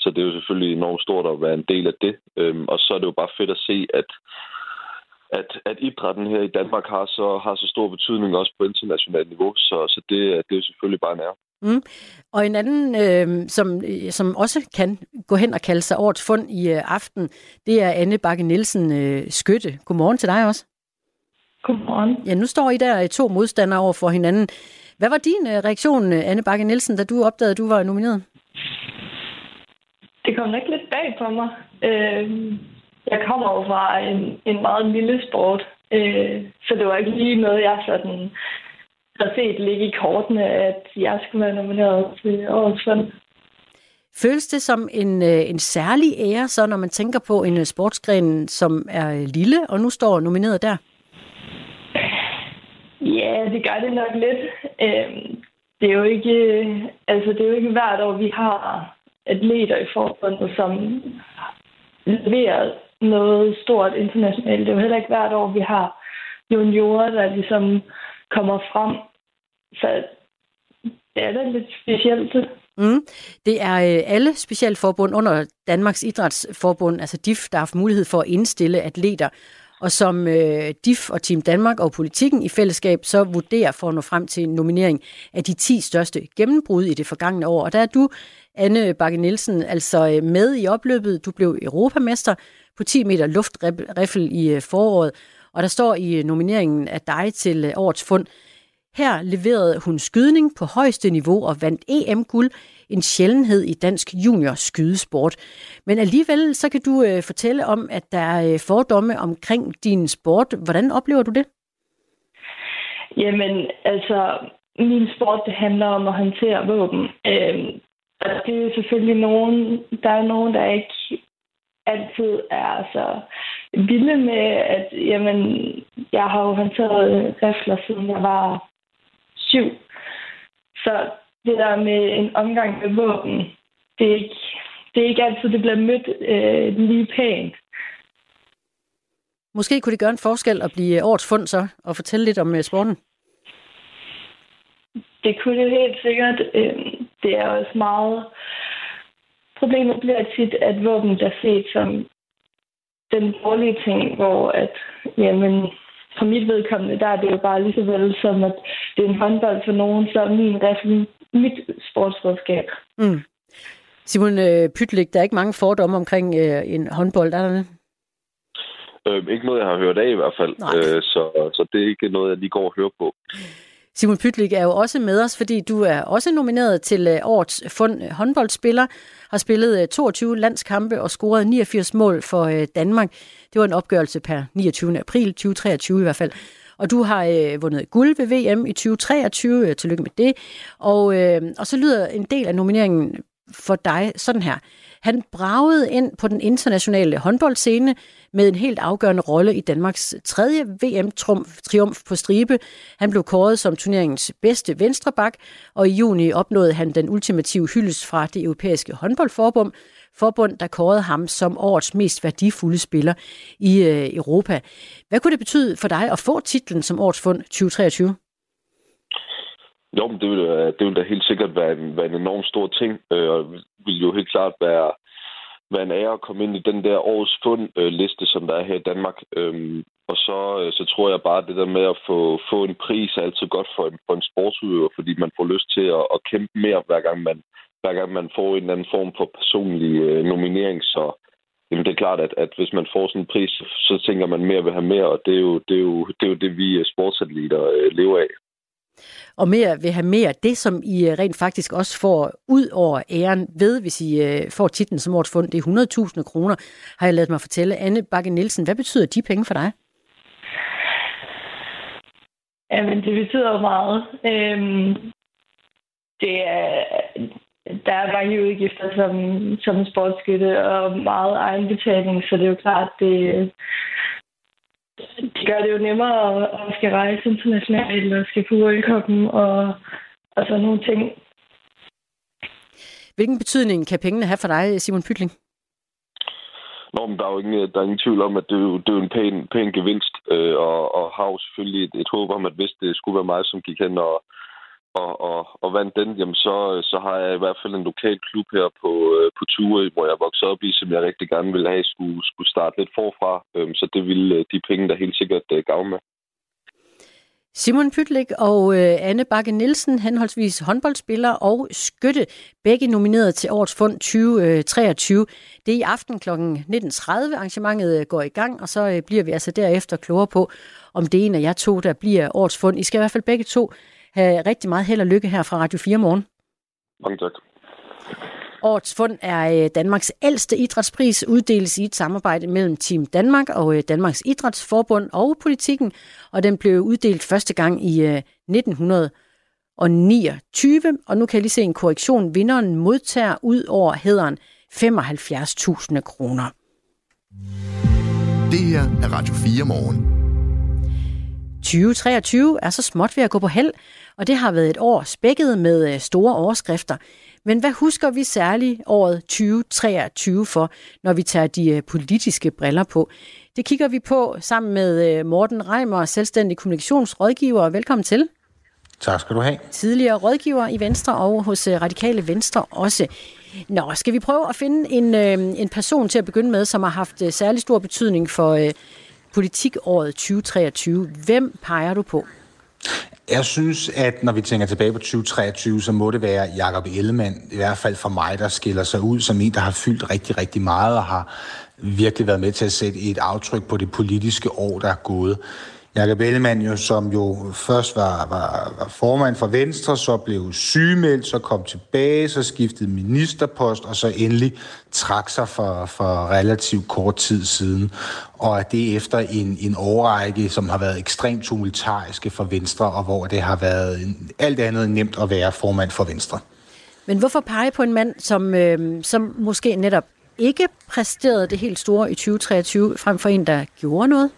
Så det er jo selvfølgelig enormt stort at være en del af det. Øhm, og så er det jo bare fedt at se, at, at, at idrætten her i Danmark har så, har så stor betydning også på internationalt niveau. Så, så det, det er jo selvfølgelig bare en ære.
Mm. Og en anden, øh, som, som også kan gå hen og kalde sig årets fund i øh, aften, det er Anne Bakke Nielsen øh, Skytte. Godmorgen til dig også.
Godmorgen.
Ja, nu står I der i to modstandere over for hinanden. Hvad var din øh, reaktion, øh, Anne Bakke Nielsen, da du opdagede, at du var nomineret?
Det kom nok lidt bag på mig. Øh, jeg kommer jo fra en, en meget lille sport, øh, så det var ikke lige noget, jeg sådan har set ligge i kortene, at jeg skulle være nomineret til årets fund.
Føles det som en, øh, en særlig ære, så når man tænker på en øh, sportsgren, som er lille, og nu står nomineret der?
Ja, det gør det nok lidt. Øhm, det er jo ikke, altså det er jo ikke hvert år, vi har atleter i forbundet, som leverer noget stort internationalt. Det er jo heller ikke hvert år, vi har juniorer, der ligesom kommer frem. Så det er da lidt specielt.
Mm. Det er øh, alle specialforbund under Danmarks Idrætsforbund, altså DIF, der har haft mulighed for at indstille atleter. Og som øh, DIF og Team Danmark og politikken i fællesskab så vurderer for at nå frem til en nominering af de 10 største gennembrud i det forgangne år. Og der er du, Anne Bakke Nielsen, altså øh, med i opløbet. Du blev europamester på 10 meter luftriffel i øh, foråret. Og der står i øh, nomineringen af dig til øh, årets fund, her leverede hun skydning på højeste niveau og vandt EM-guld, en sjældenhed i dansk junior skydesport. Men alligevel så kan du øh, fortælle om, at der er øh, fordomme omkring din sport. Hvordan oplever du det?
Jamen, altså, min sport det handler om at håndtere våben. Øh, og det er selvfølgelig nogen, der er nogen, der ikke altid er så vilde med, at jamen, jeg har jo håndteret rifler, siden jeg var syv. Så det der med en omgang med våben, det er ikke, det er ikke altid, det bliver mødt øh, lige pænt.
Måske kunne det gøre en forskel at blive årets fund så, og fortælle lidt om sporten.
Det kunne det helt sikkert. Øhm, det er også meget... Problemet bliver tit, at våben er set som den dårlige ting, hvor at, jamen, for mit vedkommende, der er det jo bare lige så vel som, at det er en håndbold for nogen, så min, mit sportsredskab. Mm.
Simon øh, Pytlik, der er ikke mange fordomme omkring øh, en håndbold, er der det?
Øh, ikke noget, jeg har hørt af i hvert fald, øh, så, så det er ikke noget, jeg lige går og hører på.
Simon Pytlik er jo også med os, fordi du er også nomineret til øh, årets fund øh, håndboldspiller, har spillet øh, 22 landskampe og scoret 89 mål for Danmark. Det var en opgørelse per 29. april 2023 i hvert fald. Og du har øh, vundet guld ved VM i 2023. Tillykke med det. Og, øh, og så lyder en del af nomineringen for dig sådan her. Han bragede ind på den internationale håndboldscene med en helt afgørende rolle i Danmarks tredje VM-triumf på stribe. Han blev kåret som turneringens bedste venstreback, og i juni opnåede han den ultimative hyldes fra det europæiske håndboldforbund, forbund, der kårede ham som årets mest værdifulde spiller i øh, Europa. Hvad kunne det betyde for dig at få titlen som årets fund 2023?
Jo, men det vil, øh, det vil da helt sikkert være en, være en enorm stor ting, øh, og vil jo helt klart være, være en ære at komme ind i den der årets fundliste, som der er her i Danmark. Øhm, og så, øh, så tror jeg bare, at det der med at få, få en pris er altid godt for en, for en sportsudøver, fordi man får lyst til at, at kæmpe mere, hver gang man, hver gang man får en eller anden form for personlig øh, nominering. Så jamen, det er klart, at, at hvis man får sådan en pris, så, så tænker man mere vil have mere, og det er jo det, er jo, det, er jo det vi sportsatleter øh, lever af
og mere vil have mere. Det, som I øh, rent faktisk også får ud over æren ved, hvis I øh, får titlen som årets fund, det er 100.000 kroner, har jeg lavet mig fortælle. Anne Bakke Nielsen, hvad betyder de penge for dig?
Jamen, det betyder jo meget. Øhm, det er, der er mange udgifter som, som sportsskytte og meget egenbetaling, så det er jo klart, det, det gør det jo nemmere at skal rejse internationalt og skal på World Cup'en og, og sådan nogle ting.
Hvilken betydning kan pengene have for dig, Simon Pytling?
Nå, men der er jo ingen, der er ingen tvivl om, at det er jo, det er jo en pæn, pæn gevinst, øh, og, og har jo selvfølgelig et, et håb om, at hvis det skulle være mig, som gik hen og, og, og, og vandt den, jamen så, så har jeg i hvert fald en lokal klub her på, øh, på Ture, hvor jeg voksede op i, som jeg rigtig gerne ville have, skulle, skulle starte lidt forfra. Øhm, så det ville øh, de penge der helt sikkert øh, gavne med.
Simon Pytlik og øh, Anne Bakke Nielsen, henholdsvis håndboldspiller og skytte, begge nomineret til årets fund 2023. Øh, det er i aften kl. 19.30, arrangementet øh, går i gang, og så øh, bliver vi altså derefter klogere på, om det er en af jer to, der bliver årets fund. I skal i hvert fald begge to have rigtig meget held og lykke her fra Radio 4 morgen.
Mange tak.
Årets fund er øh, Danmarks ældste idrætspris, uddeles i et samarbejde mellem Team Danmark og øh, Danmarks Idrætsforbund og politikken, og den blev uddelt første gang i 1929, øh, og nu kan jeg lige se en korrektion. Vinderen modtager ud over hederen 75.000 kroner.
Det her er Radio 4 morgen.
2023 er så småt ved at gå på held, og det har været et år spækket med øh, store overskrifter. Men hvad husker vi særligt året 2023 for, når vi tager de øh, politiske briller på? Det kigger vi på sammen med øh, Morten Reimer, selvstændig kommunikationsrådgiver. Velkommen til.
Tak skal du have.
Tidligere rådgiver i Venstre og hos Radikale Venstre også. Nå, skal vi prøve at finde en, en person til at begynde med, som har haft særlig stor betydning for politikåret 2023. Hvem peger du på?
Jeg synes, at når vi tænker tilbage på 2023, så må det være Jakob Ellemann, i hvert fald for mig, der skiller sig ud som en, der har fyldt rigtig, rigtig meget og har virkelig været med til at sætte et aftryk på det politiske år, der er gået. Jakob Ellemann jo, som jo først var, var, var formand for Venstre, så blev sygemeldt, så kom tilbage, så skiftede ministerpost, og så endelig trak sig for, for relativt kort tid siden. Og at det efter en, en årrække, som har været ekstremt tumultariske for Venstre, og hvor det har været alt andet nemt at være formand for Venstre.
Men hvorfor pege på en mand, som, øh, som måske netop ikke præsterede det helt store i 2023, frem for en, der gjorde noget?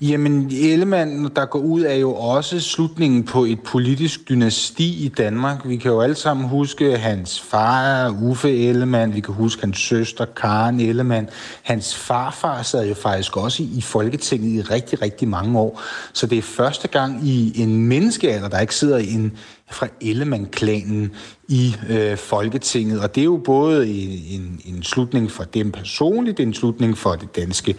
Jamen, Ellemann, der går ud, er jo også slutningen på et politisk dynasti i Danmark. Vi kan jo alle sammen huske hans far, Uffe Ellemann, vi kan huske hans søster, Karen Ellemann. Hans farfar sad jo faktisk også i Folketinget i rigtig, rigtig mange år. Så det er første gang i en menneskealder, der ikke sidder en fra Ellemann-klanen i øh, Folketinget. Og det er jo både en, en slutning for dem personligt, det er en slutning for det danske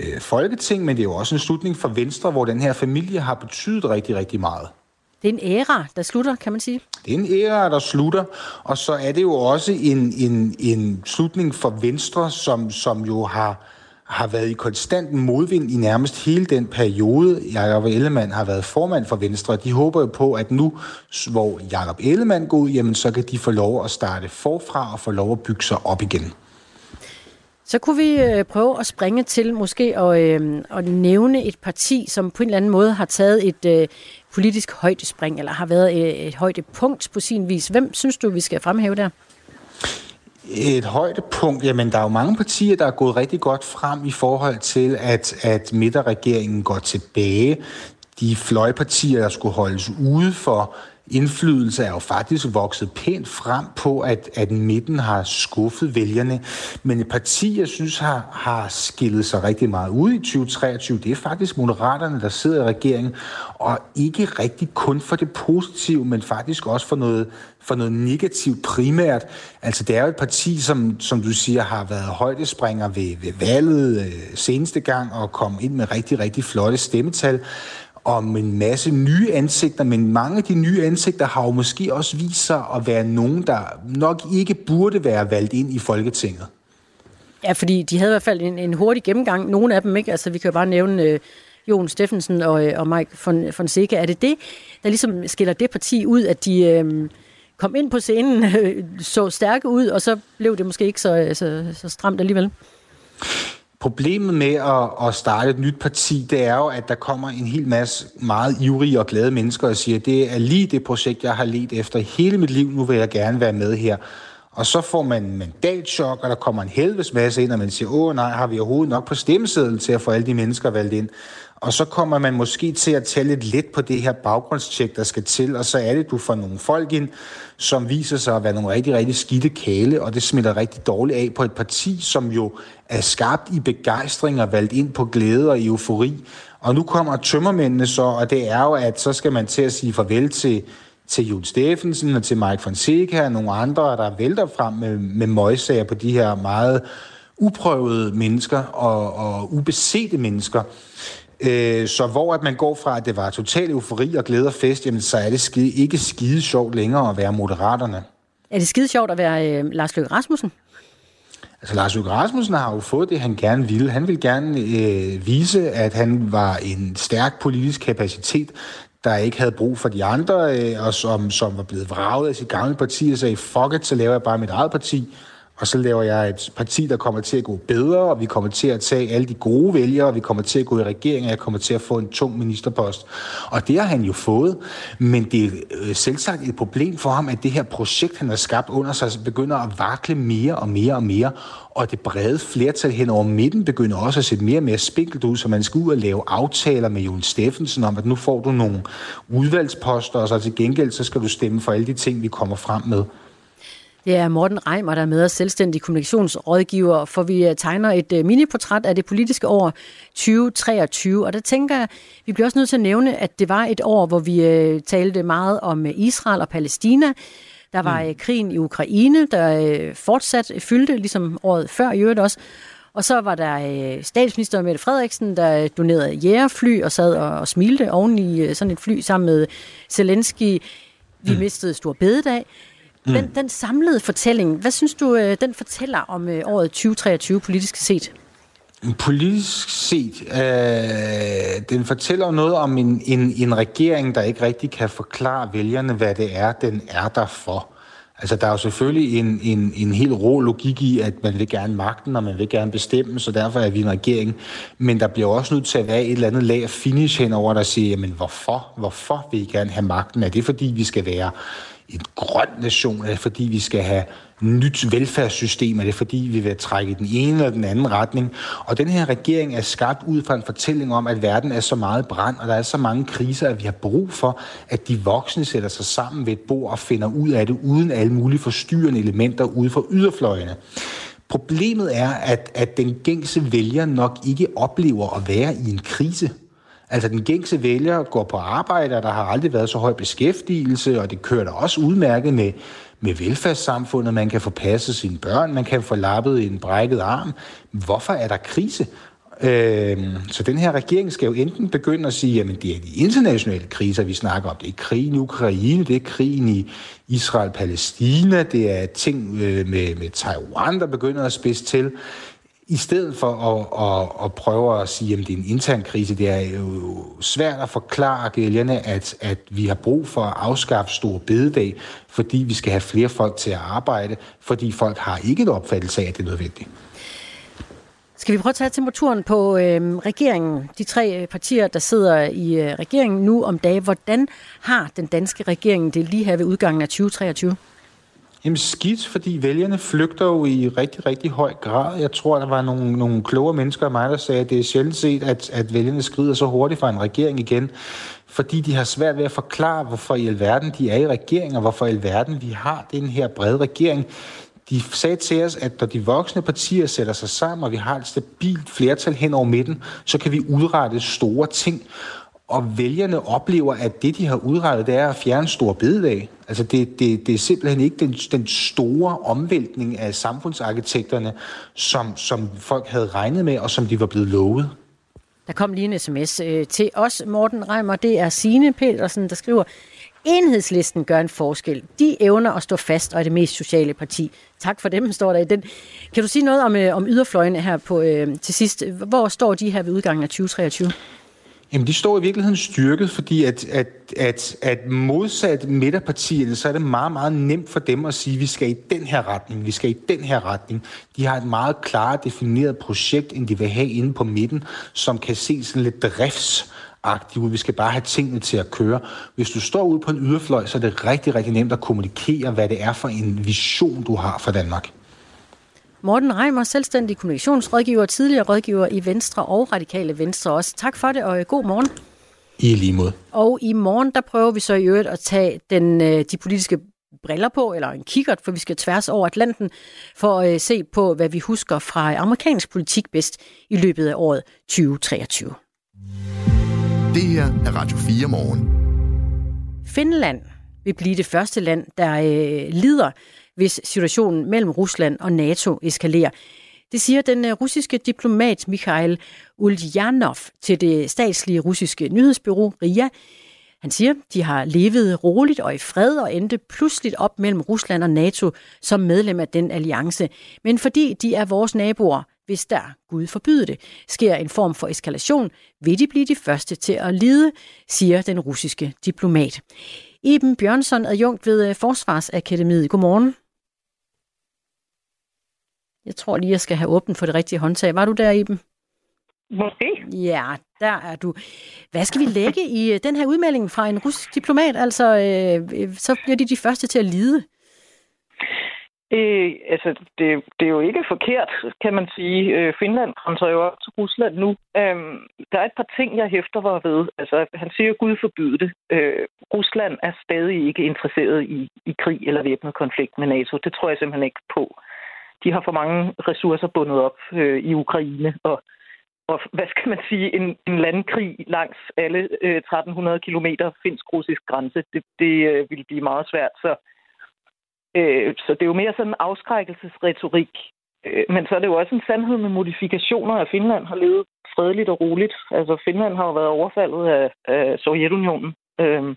øh, Folketing, men det er jo også en slutning for Venstre, hvor den her familie har betydet rigtig, rigtig meget.
Det er en æra, der slutter, kan man sige.
Det er en æra, der slutter, og så er det jo også en, en, en slutning for Venstre, som, som jo har, har været i konstant modvind i nærmest hele den periode, Jakob Ellemann har været formand for Venstre. De håber jo på, at nu, hvor Jakob Ellemann går ud, jamen, så kan de få lov at starte forfra og få lov at bygge sig op igen.
Så kunne vi øh, prøve at springe til måske at, øh, at nævne et parti, som på en eller anden måde har taget et øh, politisk højdespring, eller har været et, et højdepunkt på sin vis. Hvem synes du, vi skal fremhæve der?
Et højdepunkt, jamen der er jo mange partier, der er gået rigtig godt frem i forhold til, at, at midterregeringen går tilbage. De fløjpartier, der skulle holdes ude for indflydelse er jo faktisk vokset pænt frem på, at, at midten har skuffet vælgerne. Men et parti, jeg synes har, har skillet sig rigtig meget ud i 2023, det er faktisk Moderaterne, der sidder i regeringen, og ikke rigtig kun for det positive, men faktisk også for noget, for noget negativt primært. Altså det er jo et parti, som, som du siger, har været højdespringer ved, ved valget øh, seneste gang og kom ind med rigtig, rigtig flotte stemmetal om en masse nye ansigter, men mange af de nye ansigter har jo måske også vist sig at være nogen, der nok ikke burde være valgt ind i Folketinget.
Ja, fordi de havde i hvert fald en, en hurtig gennemgang. Nogle af dem ikke. Altså, vi kan jo bare nævne øh, Jon Steffensen og, øh, og Mike von, von Er det det, der ligesom skiller det parti ud, at de øh, kom ind på scenen, øh, så stærke ud, og så blev det måske ikke så, øh, så, så stramt alligevel?
Problemet med at, at starte et nyt parti, det er jo, at der kommer en hel masse meget ivrige og glade mennesker og siger, det er lige det projekt, jeg har let efter hele mit liv, nu vil jeg gerne være med her. Og så får man mandatchok, og der kommer en helvedes masse ind, og man siger, åh nej, har vi overhovedet nok på stemmesedlen til at få alle de mennesker valgt ind? Og så kommer man måske til at tage lidt let på det her baggrundstjek, der skal til, og så er det, du får nogle folk ind, som viser sig at være nogle rigtig, rigtig skidte kale, og det smitter rigtig dårligt af på et parti, som jo er skabt i begejstring og valgt ind på glæde og eufori. Og nu kommer tømmermændene så, og det er jo, at så skal man til at sige farvel til, til Jon Steffensen og til Mike Fonseca og nogle andre, der vælter frem med, med møgsager på de her meget uprøvede mennesker og, og ubesete mennesker. Øh, så hvor at man går fra, at det var total eufori og glæde og fest, jamen, så er det skide, ikke skide sjovt længere at være moderaterne.
Er det skide sjovt at være øh, Lars Løkke Rasmussen?
Altså Lars Løkke Rasmussen har jo fået det, han gerne ville. Han vil gerne øh, vise, at han var en stærk politisk kapacitet, der ikke havde brug for de andre, øh, og som, som var blevet vraget af sit gamle parti og sagde, fuck it, så laver jeg bare mit eget parti og så laver jeg et parti, der kommer til at gå bedre, og vi kommer til at tage alle de gode vælgere, og vi kommer til at gå i regering, og jeg kommer til at få en tung ministerpost. Og det har han jo fået, men det er øh, selvsagt et problem for ham, at det her projekt, han har skabt under sig, begynder at vakle mere og mere og mere, og det brede flertal hen over midten begynder også at se mere og mere spinkelt ud, så man skal ud og lave aftaler med Jon Steffensen om, at nu får du nogle udvalgsposter, og så til gengæld så skal du stemme for alle de ting, vi kommer frem med.
Det er Morten Reimer, der er med os selvstændig kommunikationsrådgiver, for vi øh, tegner et øh, miniportræt af det politiske år 2023. Og der tænker jeg, vi bliver også nødt til at nævne, at det var et år, hvor vi øh, talte meget om Israel og Palæstina. Der var mm. krigen i Ukraine, der fortsat fyldte, ligesom året før i øvrigt også. Og så var der statsminister Mette Frederiksen, der donerede jægerfly og sad og, smilte oven i sådan et fly sammen med Zelensky. Vi mm. mistede Stor Bededag. Mm. Den, den samlede fortælling, hvad synes du, øh, den fortæller om øh, året 2023 politisk set?
Politisk set, øh, den fortæller noget om en, en, en regering, der ikke rigtig kan forklare vælgerne, hvad det er, den er der for. Altså, der er jo selvfølgelig en, en, en helt rå logik i, at man vil gerne magten, og man vil gerne bestemme, så derfor er vi en regering. Men der bliver også nødt til at være et eller andet lag af finish henover, der siger, jamen hvorfor? Hvorfor vil I gerne have magten? Er det fordi, vi skal være en grøn nation, fordi vi skal have nyt velfærdssystem? Er det fordi, vi vil trække den ene eller den anden retning? Og den her regering er skabt ud fra en fortælling om, at verden er så meget brand, og der er så mange kriser, at vi har brug for, at de voksne sætter sig sammen ved et bord og finder ud af det, uden alle mulige forstyrrende elementer ude for yderfløjene. Problemet er, at, at den gængse vælger nok ikke oplever at være i en krise. Altså den gængse vælger går på arbejde, og der har aldrig været så høj beskæftigelse, og det kører da også udmærket med, med velfærdssamfundet. Man kan få passet sine børn, man kan få lappet en brækket arm. Hvorfor er der krise? Øh, så den her regering skal jo enten begynde at sige, at det er de internationale kriser, vi snakker om. Det er krigen i Ukraine, det er krigen i Israel-Palæstina, det er ting øh, med, med Taiwan, der begynder at spidse til. I stedet for at, at, at prøve at sige, at det er en intern krise, det er jo svært at forklare gældende, at, at vi har brug for at afskaffe store bededag, fordi vi skal have flere folk til at arbejde, fordi folk har ikke en opfattelse af, at det er nødvendigt.
Skal vi prøve at tage temperaturen på øh, regeringen? De tre øh, partier, der sidder i øh, regeringen nu om dagen. Hvordan har den danske regering det lige her ved udgangen af 2023?
Jamen skidt, fordi vælgerne flygter jo i rigtig, rigtig høj grad. Jeg tror, der var nogle, nogle klogere mennesker af mig, der sagde, at det er sjældent set, at, at vælgerne skrider så hurtigt fra en regering igen, fordi de har svært ved at forklare, hvorfor i alverden de er i regering, og hvorfor i alverden vi har den her brede regering. De sagde til os, at når de voksne partier sætter sig sammen, og vi har et stabilt flertal hen over midten, så kan vi udrette store ting. Og vælgerne oplever, at det, de har udrettet, det er at fjerne stor bededag. Altså det, det, det er simpelthen ikke den, den store omvæltning af samfundsarkitekterne, som, som folk havde regnet med, og som de var blevet lovet.
Der kom lige en sms øh, til os, Morten Reimer. Det er Signe Petersen, der skriver, Enhedslisten gør en forskel. De evner at stå fast og er det mest sociale parti. Tak for dem, står der i den. Kan du sige noget om, øh, om yderfløjene her på, øh, til sidst? Hvor står de her ved udgangen af 2023?
Jamen, de står i virkeligheden styrket, fordi at, at, at, at modsat midterpartierne, så er det meget, meget nemt for dem at sige, at vi skal i den her retning, vi skal i den her retning. De har et meget klart defineret projekt, end de vil have inde på midten, som kan se sådan lidt drifts aktive. Vi skal bare have tingene til at køre. Hvis du står ude på en yderfløj, så er det rigtig, rigtig nemt at kommunikere, hvad det er for en vision, du har for Danmark.
Morten Reimer, selvstændig kommunikationsrådgiver, tidligere rådgiver i Venstre og Radikale Venstre også. Tak for det, og god morgen.
I lige måde.
Og i morgen, der prøver vi så i øvrigt at tage den, øh, de politiske briller på, eller en kikkert, for vi skal tværs over Atlanten, for at øh, se på, hvad vi husker fra amerikansk politik bedst i løbet af året 2023.
Det her er Radio 4 morgen.
Finland vil blive det første land, der øh, lider hvis situationen mellem Rusland og NATO eskalerer. Det siger den øh, russiske diplomat Mikhail Ulyanov til det statslige russiske nyhedsbyrå RIA. Han siger, de har levet roligt og i fred og endte pludseligt op mellem Rusland og NATO som medlem af den alliance. Men fordi de er vores naboer, hvis der, Gud forbyde det, sker en form for eskalation, vil de blive de første til at lide, siger den russiske diplomat. Eben Bjørnsson, adjunkt ved øh, Forsvarsakademiet. Godmorgen. Jeg tror lige, jeg skal have åbent for det rigtige håndtag. Var du der, Iben?
Måske.
Ja, der er du. Hvad skal vi lægge i øh, den her udmelding fra en russisk diplomat? Altså, øh, så bliver de de første til at lide.
Øh, altså, det, det er jo ikke forkert, kan man sige. Øh, Finland grænser jo op til Rusland nu. Øhm, der er et par ting, jeg hæfter var ved. Altså, han siger, Gud forbyde det. Øh, Rusland er stadig ikke interesseret i, i krig eller væbnet konflikt med NATO. Det tror jeg simpelthen ikke på. De har for mange ressourcer bundet op øh, i Ukraine, og, og hvad skal man sige, en, en landkrig langs alle øh, 1300 km finsk-russisk grænse, det, det øh, ville blive meget svært. Så Øh, så det er jo mere sådan en afskrækkelsesretorik. Øh, men så er det jo også en sandhed med modifikationer, at Finland har levet fredeligt og roligt. Altså Finland har jo været overfaldet af, af Sovjetunionen øh,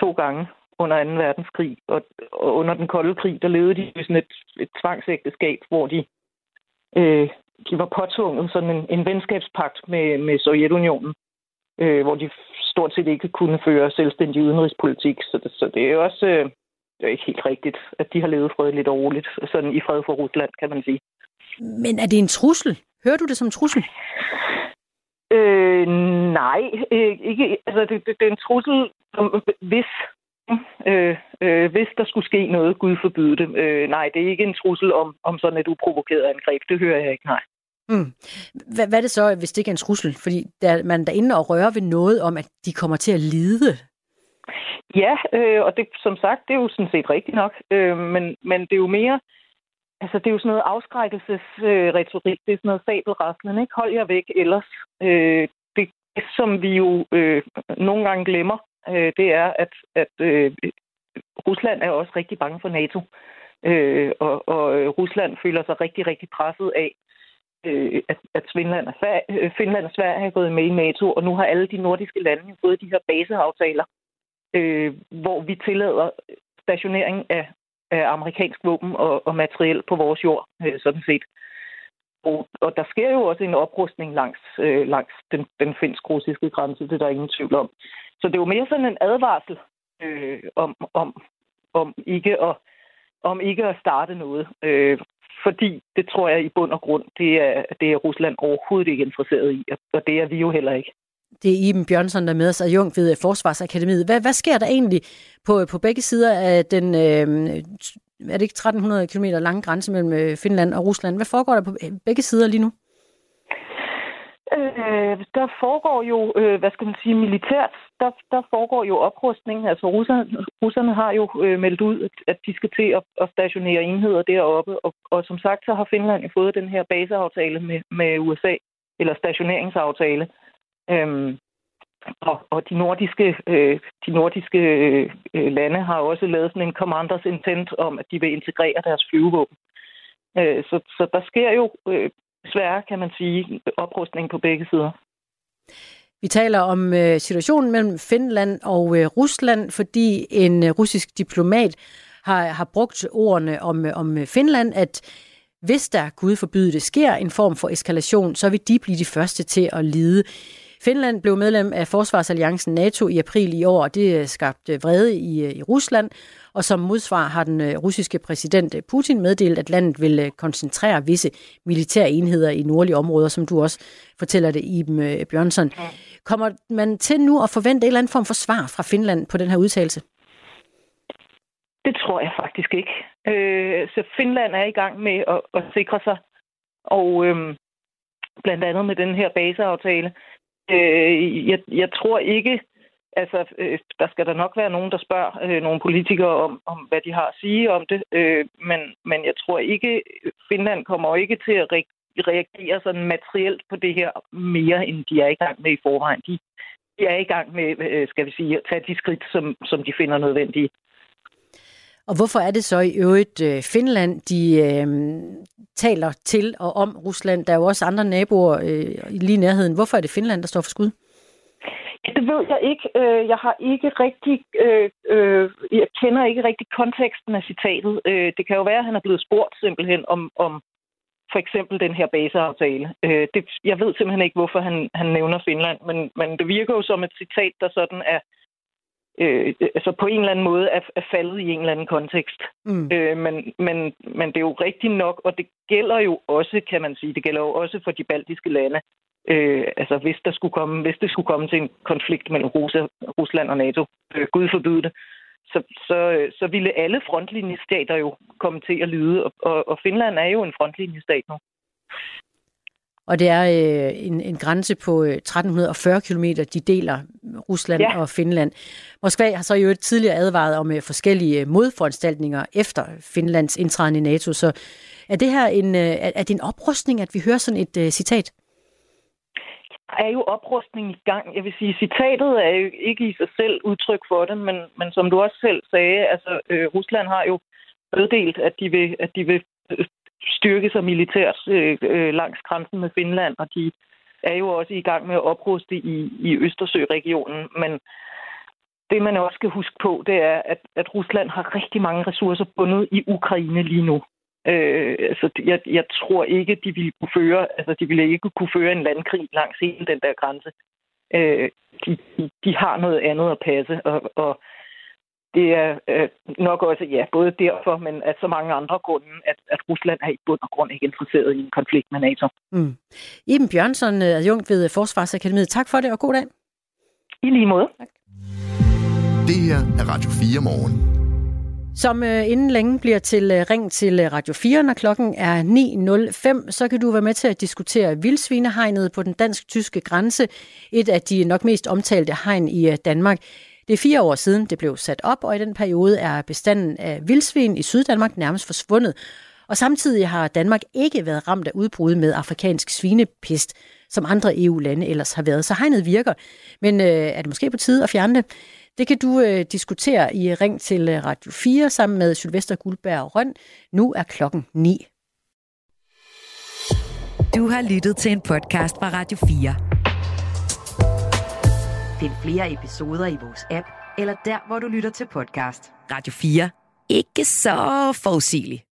to gange under 2. verdenskrig. Og, og under den kolde krig, der levede de i sådan et, et tvangsægteskab, hvor de, øh, de var påtvunget sådan en, en venskabspagt med, med Sovjetunionen, øh, hvor de stort set ikke kunne føre selvstændig udenrigspolitik. Så det, så det er også... Øh, det er ikke helt rigtigt, at de har levet fredeligt og roligt, sådan i fred for Rusland, kan man sige.
Men er det en trussel? Hører du det som en trussel?
Øh, nej, øh, ikke. Altså, det, det, det er en trussel, hvis øh, øh, hvis der skulle ske noget, Gud forbyde det. Øh, nej, det er ikke en trussel om, om sådan et uprovokeret angreb. Det hører jeg ikke, nej.
Mm. Hvad, hvad er det så, hvis det ikke er en trussel? Fordi der, man er derinde og rører ved noget om, at de kommer til at lide.
Ja, øh, og det, som sagt, det er jo sådan set rigtigt nok. Øh, men, men det er jo mere... Altså, det er jo sådan noget afskrækkelsesretorik. Øh, det er sådan noget fabelraslen, ikke? Hold jer væk ellers. Øh, det, som vi jo øh, nogle gange glemmer, øh, det er, at, at øh, Rusland er også rigtig bange for NATO. Øh, og, og øh, Rusland føler sig rigtig, rigtig presset af, øh, at, at Finland, og Sverige, øh, Finland og Sverige er gået med i NATO, og nu har alle de nordiske lande fået de her baseaftaler, øh, hvor vi tillader stationering af, af amerikansk våben og, og materiel på vores jord, øh, sådan set. Og, og der sker jo også en oprustning langs, øh, langs den, den finsk-russiske grænse, det er der ingen tvivl om. Så det er jo mere sådan en advarsel øh, om, om, om, ikke at, om ikke at starte noget. Øh, fordi det tror jeg i bund og grund, det er, det er Rusland overhovedet ikke interesseret i, og det er vi jo heller ikke.
Det er Iben Bjørnsson, der er med os, adjunkt ved Forsvarsakademiet. Hvad, hvad sker der egentlig på, på begge sider af den, øh, er det ikke 1300 km lange grænse mellem øh, Finland og Rusland? Hvad foregår der på øh, begge sider lige nu?
Øh, der foregår jo, øh, hvad skal man sige, militært, der, der foregår jo oprustning. Altså russerne, russerne har jo øh, meldt ud, at, at de skal til at, at stationere enheder deroppe. Og, og som sagt, så har Finland jo fået den her baseaftale med, med USA, eller stationeringsaftale. Øhm, og, og de nordiske, øh, de nordiske øh, lande har også lavet sådan en commanders intent om, at de vil integrere deres flyvevåben. Øh, så, så der sker jo øh, desværre, kan man sige, oprustning på begge sider.
Vi taler om øh, situationen mellem Finland og øh, Rusland, fordi en øh, russisk diplomat har, har brugt ordene om, om Finland, at hvis der, Gud forbyde det, sker en form for eskalation, så vil de blive de første til at lide. Finland blev medlem af Forsvarsalliancen NATO i april i år, og det skabte vrede i, i Rusland. Og som modsvar har den øh, russiske præsident øh, Putin meddelt, at landet vil koncentrere visse militære enheder i nordlige områder, som du også fortæller det, Iben Bjørnsson. Kommer man til nu at forvente en eller anden form for svar fra Finland på den her udtalelse?
Det tror jeg faktisk ikke. Øh, så Finland er i gang med at, at sikre sig, og øh, blandt andet med den her baseaftale. Øh, jeg, jeg tror ikke, altså øh, der skal der nok være nogen, der spørger øh, nogle politikere om, om, hvad de har at sige om det, øh, men, men jeg tror ikke, Finland kommer ikke til at reagere sådan materielt på det her mere, end de er i gang med i forvejen. De, de er i gang med, øh, skal vi sige, at tage de skridt, som, som de finder nødvendige.
Og hvorfor er det så i øvrigt øh, Finland, de øh, taler til og om Rusland? Der er jo også andre naboer øh, lige i nærheden. Hvorfor er det Finland, der står for skud?
Det ved jeg ikke. Øh, jeg har ikke rigtig, øh, øh, jeg kender ikke rigtig konteksten af citatet. Det kan jo være, at han er blevet spurgt simpelthen om, om for eksempel den her baseaftale. Det, jeg ved simpelthen ikke, hvorfor han, han nævner Finland, men, men det virker jo som et citat, der sådan er øh, altså på en eller anden måde er, er faldet i en eller anden kontekst. Mm. Øh, men, men, men det er jo rigtigt nok, og det gælder jo også, kan man sige, det gælder jo også for de baltiske lande. Øh, altså hvis der skulle komme, hvis det skulle komme til en konflikt mellem Rusland og NATO, øh, Gud forbyde det, så, så, så ville alle frontlinjestater jo komme til at lyde, og, og, og Finland er jo en frontlinjestat nu
og det er øh, en, en grænse på øh, 1340 km, de deler Rusland ja. og Finland. Moskva har så jo tidligere advaret om øh, forskellige modforanstaltninger efter Finlands indtræden i NATO, så er det her en, øh, er det en oprustning, at vi hører sådan et øh, citat?
Er jo oprustning i gang. Jeg vil sige, citatet er jo ikke i sig selv udtryk for det, men, men som du også selv sagde, altså øh, Rusland har jo meddelt, at de vil, at de vil øh, styrke sig militært øh, øh, langs grænsen med Finland, og de er jo også i gang med at opruste i, i Østersø-regionen. Men det, man også skal huske på, det er, at, at Rusland har rigtig mange ressourcer bundet i Ukraine lige nu. Øh, altså, jeg, jeg tror ikke, de ville kunne føre, altså, de ville ikke kunne føre en landkrig langs hele den der grænse. Øh, de, de, de har noget andet at passe, og, og det er øh, nok også, ja, både derfor, men at så mange andre grunde, at, at Rusland er i bund og grund ikke interesseret i en konflikt med NATO.
Mm. Iben Bjørnsson, adjunkt ved Forsvarsakademiet. Tak for det, og god dag.
I lige måde. Tak.
Det her er Radio 4 morgen.
Som øh, inden længe bliver til øh, ring til øh, Radio 4, når klokken er 9.05, så kan du være med til at diskutere vildsvinehegnet på den dansk-tyske grænse. Et af de nok mest omtalte hegn i øh, Danmark. Det er fire år siden, det blev sat op, og i den periode er bestanden af vildsvin i Syddanmark nærmest forsvundet. Og samtidig har Danmark ikke været ramt af udbrud med afrikansk svinepest, som andre EU-lande ellers har været. Så hegnet virker, men øh, er det måske på tide at fjerne det? Det kan du øh, diskutere i Ring til øh, Radio 4 sammen med Sylvester Guldberg Røn. Nu er klokken 9.
Du har lyttet til en podcast fra Radio 4.
Find flere episoder i vores app, eller der, hvor du lytter til podcast.
Radio 4. Ikke så forudsigeligt.